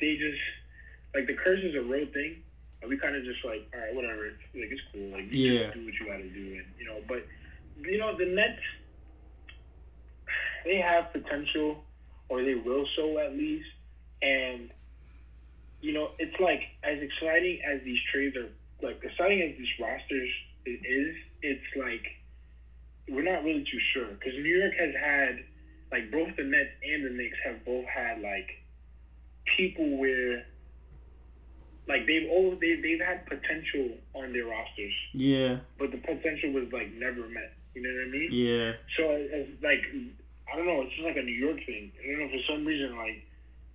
Speaker 2: they just like the curse is a real thing. And we kind of just like, all right, whatever. It's, like it's cool. Like you
Speaker 1: Yeah.
Speaker 2: do what you got to do, and you know. But you know, the Nets, they have potential, or they will show at least, and you know, it's like as exciting as these trades are, like exciting as these rosters i- is, it's like we're not really too sure. Because New York has had like both the Nets and the Knicks have both had like people where like they've always they, they've had potential on their rosters,
Speaker 1: Yeah,
Speaker 2: but the potential was like never met. You know what I mean?
Speaker 1: yeah,
Speaker 2: So as like I don't know, it's just like a New York thing. I don't know for some reason like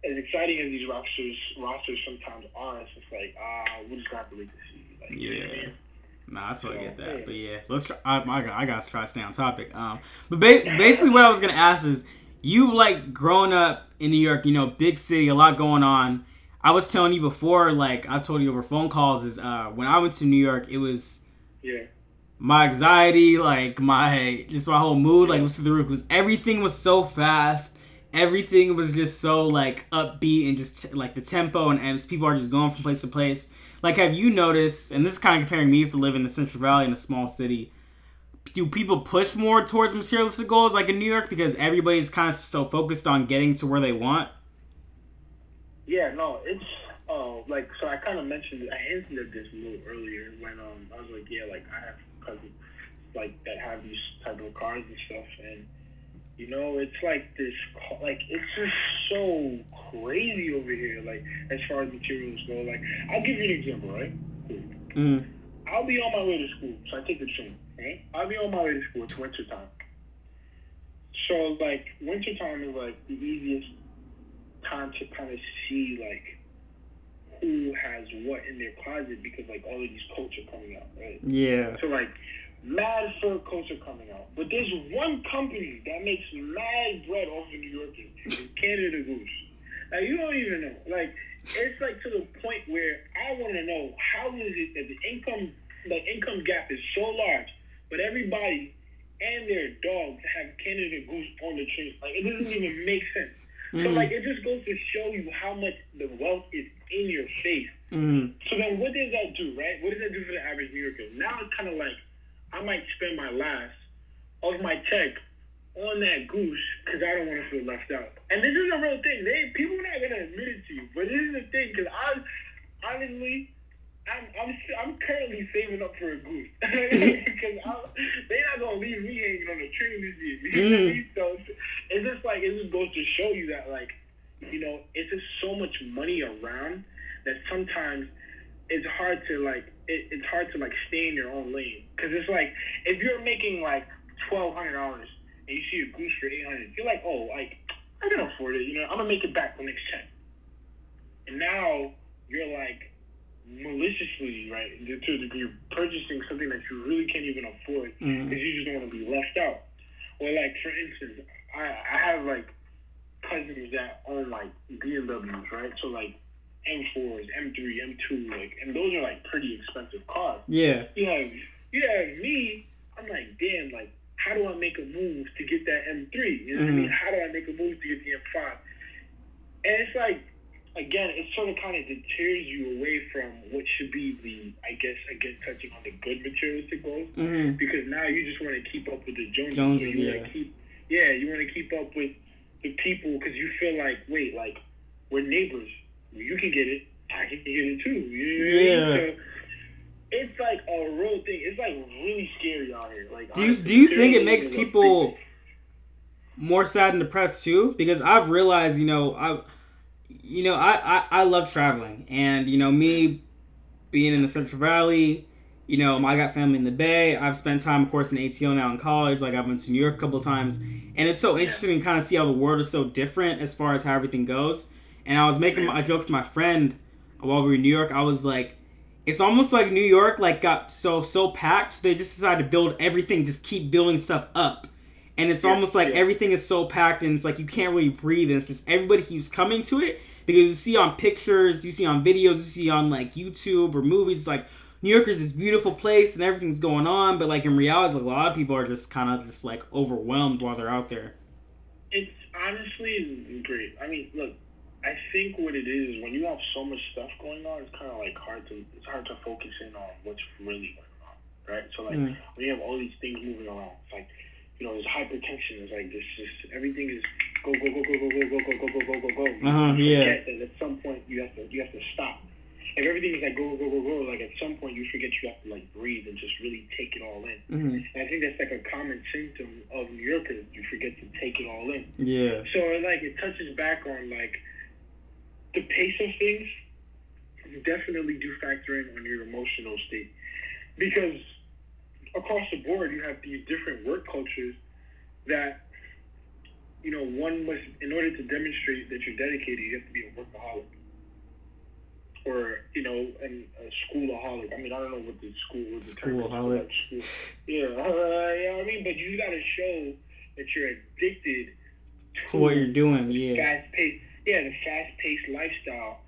Speaker 2: as exciting as these rosters rosters sometimes are, it's just like ah, we just got to wait to see. Like, you know what I
Speaker 1: Yeah.
Speaker 2: mean?
Speaker 1: Nah, I totally get that.
Speaker 2: yeah.
Speaker 1: But yeah, let's try. I, I, got- I got to try to stay on topic. Um, but ba- basically, what I was gonna ask is, you like growing up in New York, you know, big city, a lot going on. I was telling you before, like I told you over phone calls, is uh, when I went to New York, it was
Speaker 2: Yeah.
Speaker 1: My anxiety, like my just my whole mood, like was through the roof. Because everything was so fast. Everything was just so like upbeat and just like the tempo and, and people are just going from place to place. Like, have you noticed? And this is kind of comparing me for living in the Central Valley in a small city. Do people push more towards materialistic goals like in New York because everybody's kind of so focused on getting to where they want?
Speaker 2: Yeah, no, it's uh like so I kind of mentioned I hinted at this a little earlier when um I was like yeah like I have cousins like that have these type of cars and stuff and you know it's like this like it's just so crazy over here like as far as materials go like I'll give you an example right?
Speaker 1: Mm.
Speaker 2: I'll be on my way to school so I take the train right? I'll be on my way to school it's winter time so like winter time is like the easiest time to kind of see like who has what in their closet because like all of these coats are coming out, right?
Speaker 1: Yeah.
Speaker 2: So like mad fur coats are coming out. But there's one company that makes mad bread off of New Yorkers. It's Canada Goose. Like you don't even know. Like it's like to the point where I want to know how is it that the income the income gap is so large, but everybody and their dogs have Canada Goose on the tree. Like it doesn't even make sense. Mm. So like it just goes to show you how much the wealth is in your face. Mm. So then what does that do, right? What does that do for the average New Yorker? Now it's kind of like I might spend my last of my check on that goose because I don't want to feel left out. And this is a real thing. They people are not gonna admit it to you, but this is the thing because I honestly. I'm, I'm I'm currently saving up for a goose because they're not gonna leave me hanging on the tree this year. Mm. so it's just like it just goes to show you that like you know it's just so much money around that sometimes it's hard to like it, it's hard to like stay in your own lane because it's like if you're making like twelve hundred dollars and you see a goose for eight hundred, you're like, oh, like I can afford it. You know, I'm gonna make it back the next check. And now you're like maliciously, right, to a degree, purchasing something that you really can't even afford because mm-hmm. you just don't want to be left out. Or like, for instance, I I have like cousins that own like BMWs, right? So like M4s, M3, M2, like, and those are like pretty expensive cars.
Speaker 1: Yeah.
Speaker 2: You have, you have me. I'm like, damn, like, how do I make a move to get that M3? You know mm-hmm. what I mean? Mm-hmm. How do I make a move to get the M5? And it's like, again, it sort of kind of deters you away from what should be the, I guess, again, touching on the good materialistic goals, mm-hmm. because now you just want to keep up with the Joneses. Joneses you yeah. Keep, yeah, you want to keep up with the people because you feel like, wait, like, we're neighbors you can get it, I can get it too. Yeah. So it's like a real thing. It's like really scary out here. Like,
Speaker 1: do you, do you think it makes people more sad and depressed too? Because I've realized, you know, I, you know, I, I, I love traveling, and you know, me being in the Central Valley. You know, I got family in the Bay. I've spent time, of course, in ATL now in college. Like I've been to New York a couple times, and it's so interesting to kind of see how the world is so different as far as how everything goes. And I was making a joke with my friend while we were in New York. I was like, it's almost like New York like got so so packed. They just decided to build everything, just keep building stuff up. And it's yeah, almost like yeah. everything is so packed and it's like you can't really breathe. And it's just everybody keeps coming to it because you see on pictures, you see on videos, you see on like YouTube or movies, like New York is this beautiful place and everything's going on, but like in reality, a lot of people are just kind of just like overwhelmed while they're out there.
Speaker 2: It's honestly great. I mean, look, I think what it is is when you have so much stuff going on, it's kind of like hard to it's hard to focus in on what's really going on, right? So like mm. when you have all these things moving around, it's like you know, there's hypertension. It's like this, just everything is go go go go go go go go go go go go go.
Speaker 1: Uh-huh, yeah.
Speaker 2: That at some point you have to you have to stop. If everything is like go go go go, like at some point you forget you have to like breathe and just really take it all in. Mm-hmm. And I think that's like a common symptom of New Yorkers. You forget to take it all in.
Speaker 1: Yeah.
Speaker 2: So like it touches back on like the pace of things definitely do factor in on your emotional state because across the board you have these different work cultures that you know one must in order to demonstrate that you're dedicated you have to be a workaholic or you know and a schoolaholic i mean i don't know what the school the
Speaker 1: schoolaholic
Speaker 2: school. yeah uh, yeah i mean but you got to show that you're addicted
Speaker 1: to, to what you're doing yeah
Speaker 2: fast paced yeah, the fast paced lifestyle.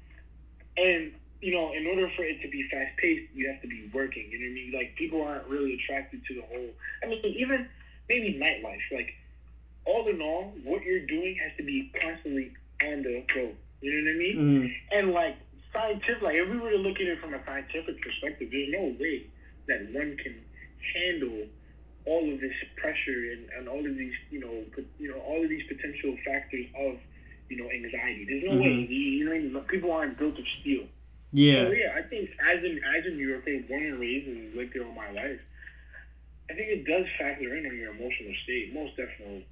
Speaker 2: And, you know, in order for it to be fast paced, you have to be working. You know what I mean? Like, people aren't really attracted to the whole. I mean, even maybe nightlife. Like, all in all, what you're doing has to be constantly on the go. You know what I mean? Mm. And, like, scientific, like, if we were to look at it from a scientific perspective, there's no way that one can handle all of this pressure and, and all of these, you know, you know, all of these potential factors of you know, anxiety. There's no mm-hmm. way. You, know, people aren't built of steel.
Speaker 1: Yeah.
Speaker 2: So, yeah, I think as in as a New Yorker, born and raised and lived there all my life, I think it does factor in on your emotional state, most definitely.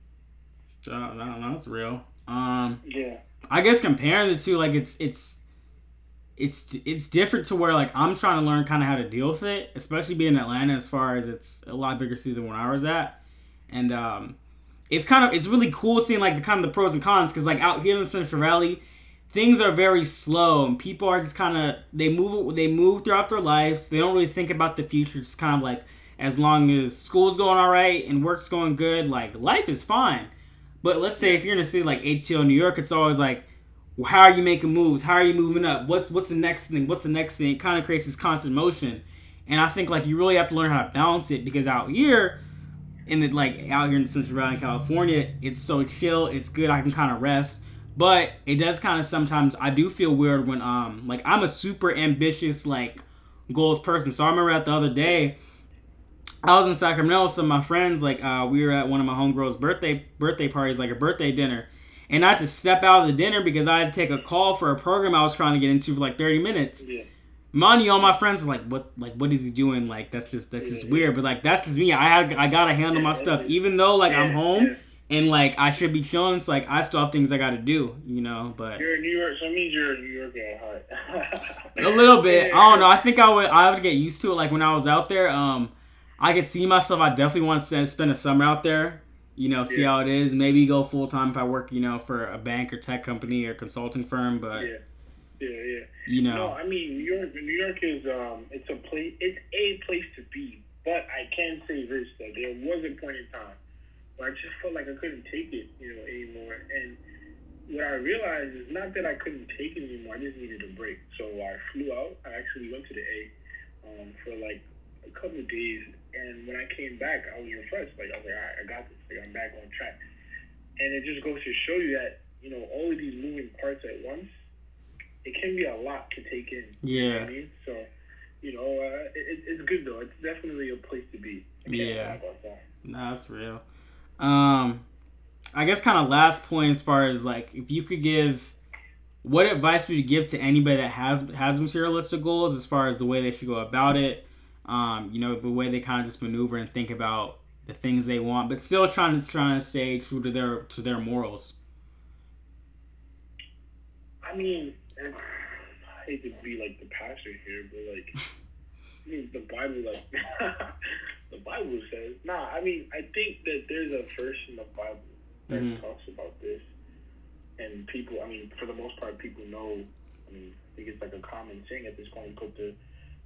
Speaker 1: Uh, no, no, that's real. Um,
Speaker 2: yeah.
Speaker 1: I guess comparing the two, like it's it's it's it's different to where like I'm trying to learn kind of how to deal with it, especially being in Atlanta, as far as it's a lot bigger city than where I was at, and um, it's kind of it's really cool seeing like the kind of the pros and cons because like out here in Central Valley, things are very slow and people are just kind of they move they move throughout their lives. They don't really think about the future. It's kind of like as long as school's going all right and work's going good, like life is fine. But let's say if you're in a city like ATL, New York, it's always like, how are you making moves? How are you moving up? What's what's the next thing? What's the next thing? It kind of creates this constant motion, and I think like you really have to learn how to balance it because out here, in the like out here in Central Valley, California, it's so chill. It's good. I can kind of rest. But it does kind of sometimes I do feel weird when um like I'm a super ambitious like goals person. So I remember at the other day I was in Sacramento, so my friends like uh, we were at one of my homegirls' birthday birthday parties, like a birthday dinner, and I had to step out of the dinner because I had to take a call for a program I was trying to get into for like thirty minutes. Yeah. Money, all my friends were like, "What? Like, what is he doing? Like, that's just that's yeah, just yeah. weird." But like, that's just me. I had, I gotta handle my stuff, even though like I'm home and like I should be chilling. It's like I still have things I gotta do, you know. But
Speaker 2: you're in New York, so that means you're a New York at
Speaker 1: heart. a little bit. I don't know. I think I would. I would get used to it. Like when I was out there, um I could see myself. I definitely want to spend a summer out there. You know, see yeah. how it is. Maybe go full time if I work. You know, for a bank or tech company or consulting firm. But
Speaker 2: yeah, yeah, yeah.
Speaker 1: You know,
Speaker 2: no, I mean, New York. New York is um, it's a place. It's a place to be. But I can say this that there was a point in time where I just felt like I couldn't take it, you know, anymore. And what I realized is not that I couldn't take it anymore. I just needed a break. So I flew out. I actually went to the A um, for like a couple of days and when I came back, I was refreshed. Like I was like, all right, I got this. Like I'm back on track. And it just goes to show you that you know all of these moving parts at once, it can be a lot to take in.
Speaker 1: Yeah. You
Speaker 2: know I mean, so you know, uh, it, it's good though. It's definitely a place to be.
Speaker 1: Yeah. Nah, that's real. Um, I guess kind of last point as far as like if you could give what advice would you give to anybody that has has materialistic goals as far as the way they should go about it um, you know, the way they kind of just maneuver and think about the things they want, but still trying to trying to stay true to their to their morals.
Speaker 2: I mean, I hate to be like the pastor here, but like, I mean, the Bible, like, the Bible says, nah. I mean, I think that there's a verse in the Bible that mm-hmm. talks about this, and people. I mean, for the most part, people know. I mean, I think it's like a common saying at this point, but the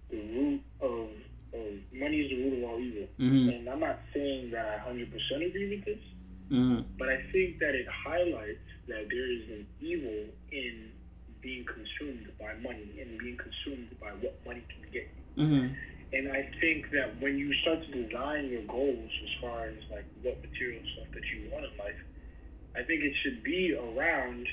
Speaker 2: the root of and money is the root of all evil. Mm-hmm. And I'm not saying that I 100% agree with this, mm-hmm. but I think that it highlights that there is an evil in being consumed by money and being consumed by what money can get. Mm-hmm. And I think that when you start to design your goals as far as like what material stuff that you want in life, I think it should be around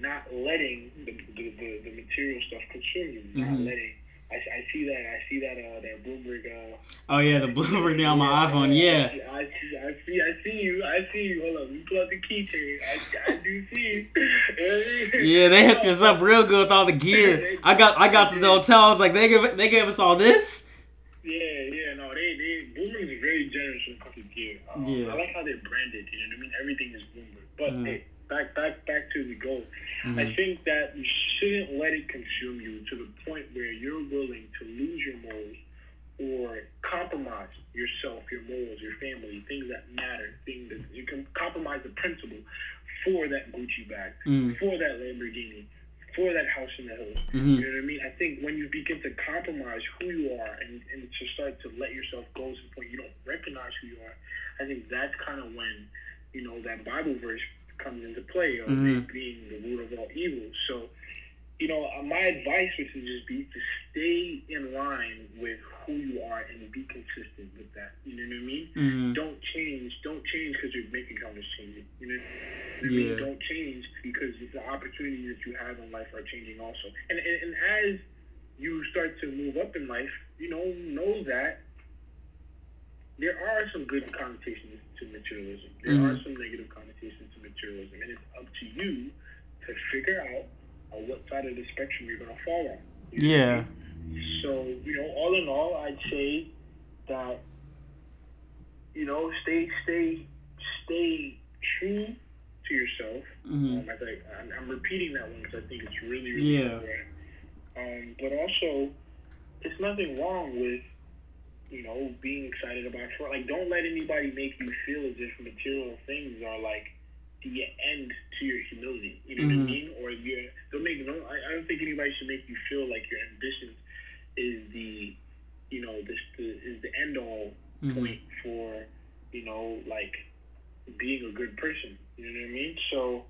Speaker 2: not letting the, the, the, the material stuff consume you, not mm-hmm. letting I, I see that. I see that. Uh, that Bloomberg. Uh,
Speaker 1: oh yeah, the Bloomberg thing on my iPhone. Yeah.
Speaker 2: I see. I see. I see you. I see you. Hold on. You pull out the keychain. I, I do see you.
Speaker 1: yeah, they hooked us up real good with all the gear. I got. I got to the hotel. I was like, they gave. They gave us all this.
Speaker 2: Yeah, yeah, no, they, they, Bloomberg is very generous when it comes to gear. Um, yeah. I like how they're branded. You know what I mean? Everything is Bloomberg. But mm. hey, back, back, back to the goal. Mm-hmm. I think that you shouldn't let it consume you to the point where you're willing to lose your morals or compromise yourself, your morals, your family, things that matter, things that you can compromise the principle for that Gucci bag, mm-hmm. for that Lamborghini, for that house in the hills. Mm-hmm. You know what I mean? I think when you begin to compromise who you are and, and to start to let yourself go to the point you don't recognize who you are, I think that's kind of when, you know, that Bible verse comes into play of mm-hmm. being the root of all evil. So, you know, uh, my advice would just be to stay in line with who you are and be consistent with that. You know what I mean? Mm-hmm. Don't change. Don't change because you're making economics changing. You know what I mean? Yeah. Don't change because the opportunities that you have in life are changing also. And, and, and as you start to move up in life, you know, know that there are some good connotations to materialism. There mm-hmm. are some negative connotations to materialism, and it's up to you to figure out on what side of the spectrum you're going to fall on.
Speaker 1: Yeah.
Speaker 2: So you know, all in all, I'd say that you know, stay, stay, stay true to yourself. Mm-hmm. Um, I think I'm, I'm, repeating that one because I think it's really, really yeah. important. Um, but also, it's nothing wrong with you know, being excited about. Like, don't let anybody make you feel as if material things are like the end to your humility. You know mm-hmm. what I mm-hmm. mean? Or you're don't make no. I, I don't think anybody should make you feel like your ambitions is the, you know, this the, is the end all mm-hmm. point for you know like being a good person. You know what I mean? So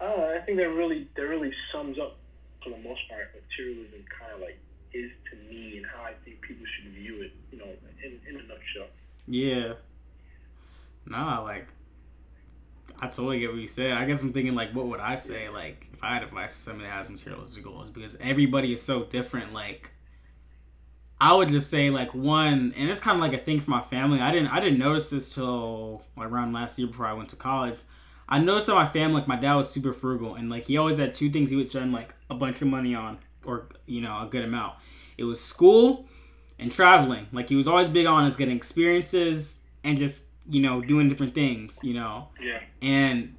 Speaker 2: uh, I think that really that really sums up for the most part materialism kind of like is to me and how I think people should view it. You know, in in a nutshell.
Speaker 1: Yeah. Nah, like I totally get what you said. I guess I'm thinking like, what would I say? Like, if I had advice to somebody that has materialistic goals, because everybody is so different. Like, I would just say like one, and it's kind of like a thing for my family. I didn't I didn't notice this till like around last year before I went to college. I noticed that my family, like my dad, was super frugal, and like he always had two things he would spend like a bunch of money on, or you know, a good amount. It was school and traveling. Like he was always big on us getting experiences and just you know doing different things. You know.
Speaker 2: Yeah.
Speaker 1: And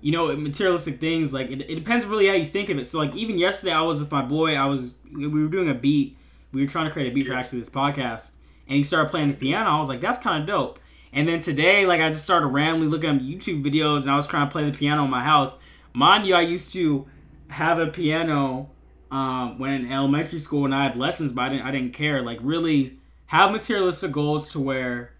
Speaker 1: you know materialistic things like it, it depends really how you think of it. So like even yesterday I was with my boy. I was we were doing a beat we were trying to create a beat for actually this podcast, and he started playing the piano. I was like, that's kind of dope. And then today, like, I just started randomly looking at YouTube videos, and I was trying to play the piano in my house. Mind you, I used to have a piano um, when in elementary school when I had lessons, but I didn't, I didn't care. Like, really have materialistic goals to where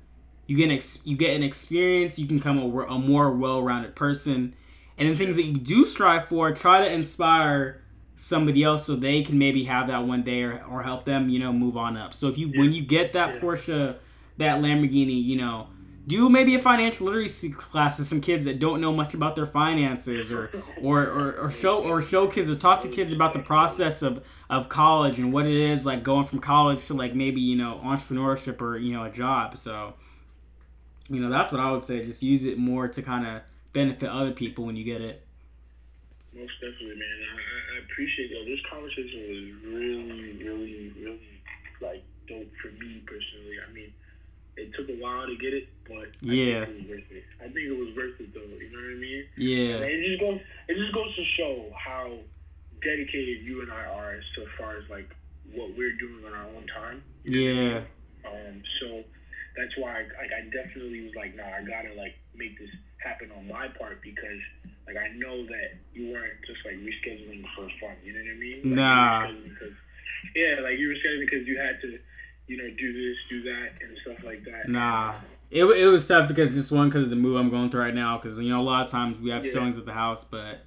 Speaker 1: you get an ex- you get an experience, you can become a, a more well-rounded person, and the things that you do strive for, try to inspire somebody else so they can maybe have that one day or, or help them you know move on up so if you yeah. when you get that yeah. porsche that lamborghini you know do maybe a financial literacy class to some kids that don't know much about their finances or or, or, or show or show kids or talk to kids about the process of, of college and what it is like going from college to like maybe you know entrepreneurship or you know a job so you know that's what i would say just use it more to kind of benefit other people when you get it
Speaker 2: most definitely, man. I, I appreciate. This conversation was really, really, really like dope for me personally. I mean, it took a while to get it, but
Speaker 1: yeah,
Speaker 2: I think it was worth it. I think it was worth it though. You know what I mean?
Speaker 1: Yeah.
Speaker 2: And it just goes. It just goes to show how dedicated you and I are as so far as like what we're doing on our own time.
Speaker 1: Yeah.
Speaker 2: Um. So that's why I, I definitely was like, nah, I gotta like make this happen on my part because like I know that you weren't just like rescheduling for fun. You know what I mean? Like,
Speaker 1: nah.
Speaker 2: Because, yeah, like you were scheduling because you had to, you know, do this, do that, and stuff like that.
Speaker 1: Nah. It, it was tough because just one because the move I'm going through right now because you know a lot of times we have yeah. showings at the house but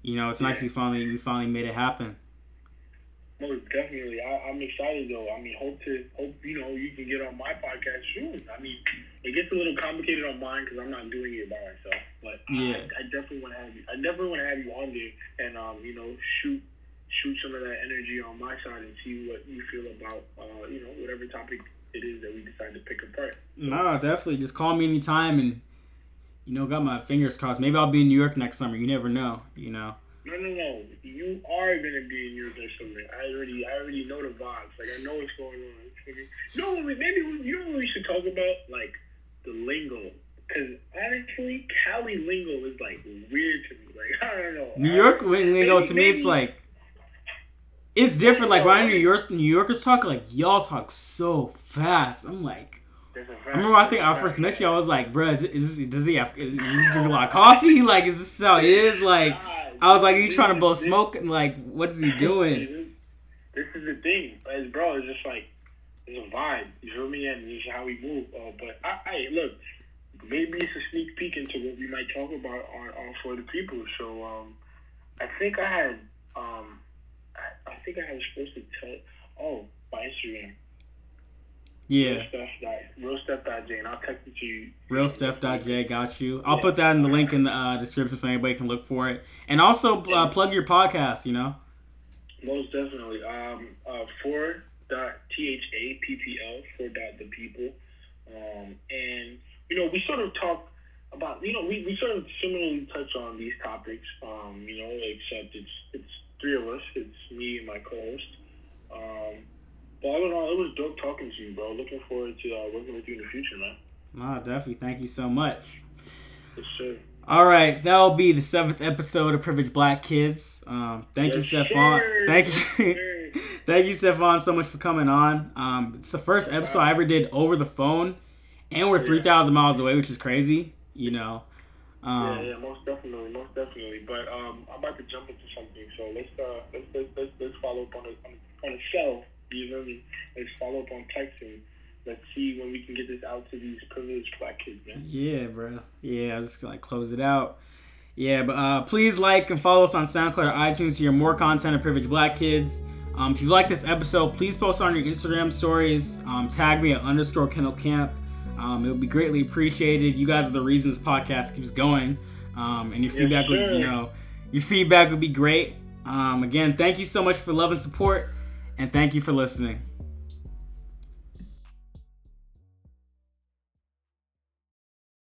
Speaker 1: you know it's yeah. nice we finally we finally made it happen.
Speaker 2: Most definitely. I, am excited though. I mean, hope to hope you know you can get on my podcast soon. I mean, it gets a little complicated on mine because I'm not doing it by myself. But
Speaker 1: yeah,
Speaker 2: I, I definitely want to have you. I definitely want to have you on there and um, you know, shoot shoot some of that energy on my side and see what you feel about uh, you know, whatever topic it is that we decide to pick apart.
Speaker 1: Nah, definitely. Just call me anytime and you know, got my fingers crossed. Maybe I'll be in New York next summer. You never know, you know.
Speaker 2: No, no, no. You are gonna be in Europe next summer. I already, I already know the vibes. Like I know what's going on. No, maybe you know what we should talk about, like the lingo. Because honestly, Cali lingo is like weird to me. Like I don't know.
Speaker 1: New York lingo maybe, to me, maybe, it's like it's different. Like when New York New Yorkers talk, like y'all talk so fast. I'm like. I remember I think I first met you. I was like, "Bro, is, is this, does he have? Is drink a lot of coffee? Like, is this how it is? Like, I was like, he's trying to blow smoke, and like, what is he doing?
Speaker 2: This is the thing, as bro. It's just like it's a vibe. You feel me? And this is how we move. Uh, but I, I look, maybe it's a sneak peek into what we might talk about on, on for the people. So um, I think I had um, I, think I was supposed to tell. Oh, my Instagram.
Speaker 1: Yeah.
Speaker 2: Real Steph.j, and I'll text it to you.
Speaker 1: Real Steph.j, got you. I'll yeah. put that in the link in the uh, description so anybody can look for it. And also uh, plug your podcast, you know?
Speaker 2: Most definitely. Um, uh, for dot T-H-A-P-P-L, for dot the people. Um, and, you know, we sort of talk about, you know, we, we sort of similarly touch on these topics, um, you know, except it's, it's three of us. It's me and my co-host. Um, but all in all, it was dope talking to you, bro. Looking forward to uh, working with you in the future, man.
Speaker 1: Ah, definitely. Thank you so much.
Speaker 2: Yes, sir.
Speaker 1: All right, that'll be the seventh episode of Privileged Black Kids. Um, thank yes, you, Stefan. Sir. Thank you, thank you, Stefan, so much for coming on. Um, it's the first episode I ever did over the phone, and we're three thousand miles away, which is crazy. You know.
Speaker 2: Um, yeah, yeah, most definitely, most definitely. But um, I'm about to jump into something, so let's uh, let's let's let's, let's follow up on a on a, on you know me? Let's follow up on texting let's see when we can get this out to these privileged black kids, man.
Speaker 1: Yeah, bro. Yeah, I was just gonna like close it out. Yeah, but uh, please like and follow us on SoundCloud or iTunes to hear more content of Privileged Black Kids. Um, if you like this episode, please post on your Instagram stories. Um, tag me at underscore Kendall Camp. Um, it would be greatly appreciated. You guys are the reason this podcast keeps going. Um, and your
Speaker 2: Yes,
Speaker 1: feedback would,
Speaker 2: sir.
Speaker 1: you know, your feedback would be great. Um, again, thank you so much for love and support, and thank you for listening.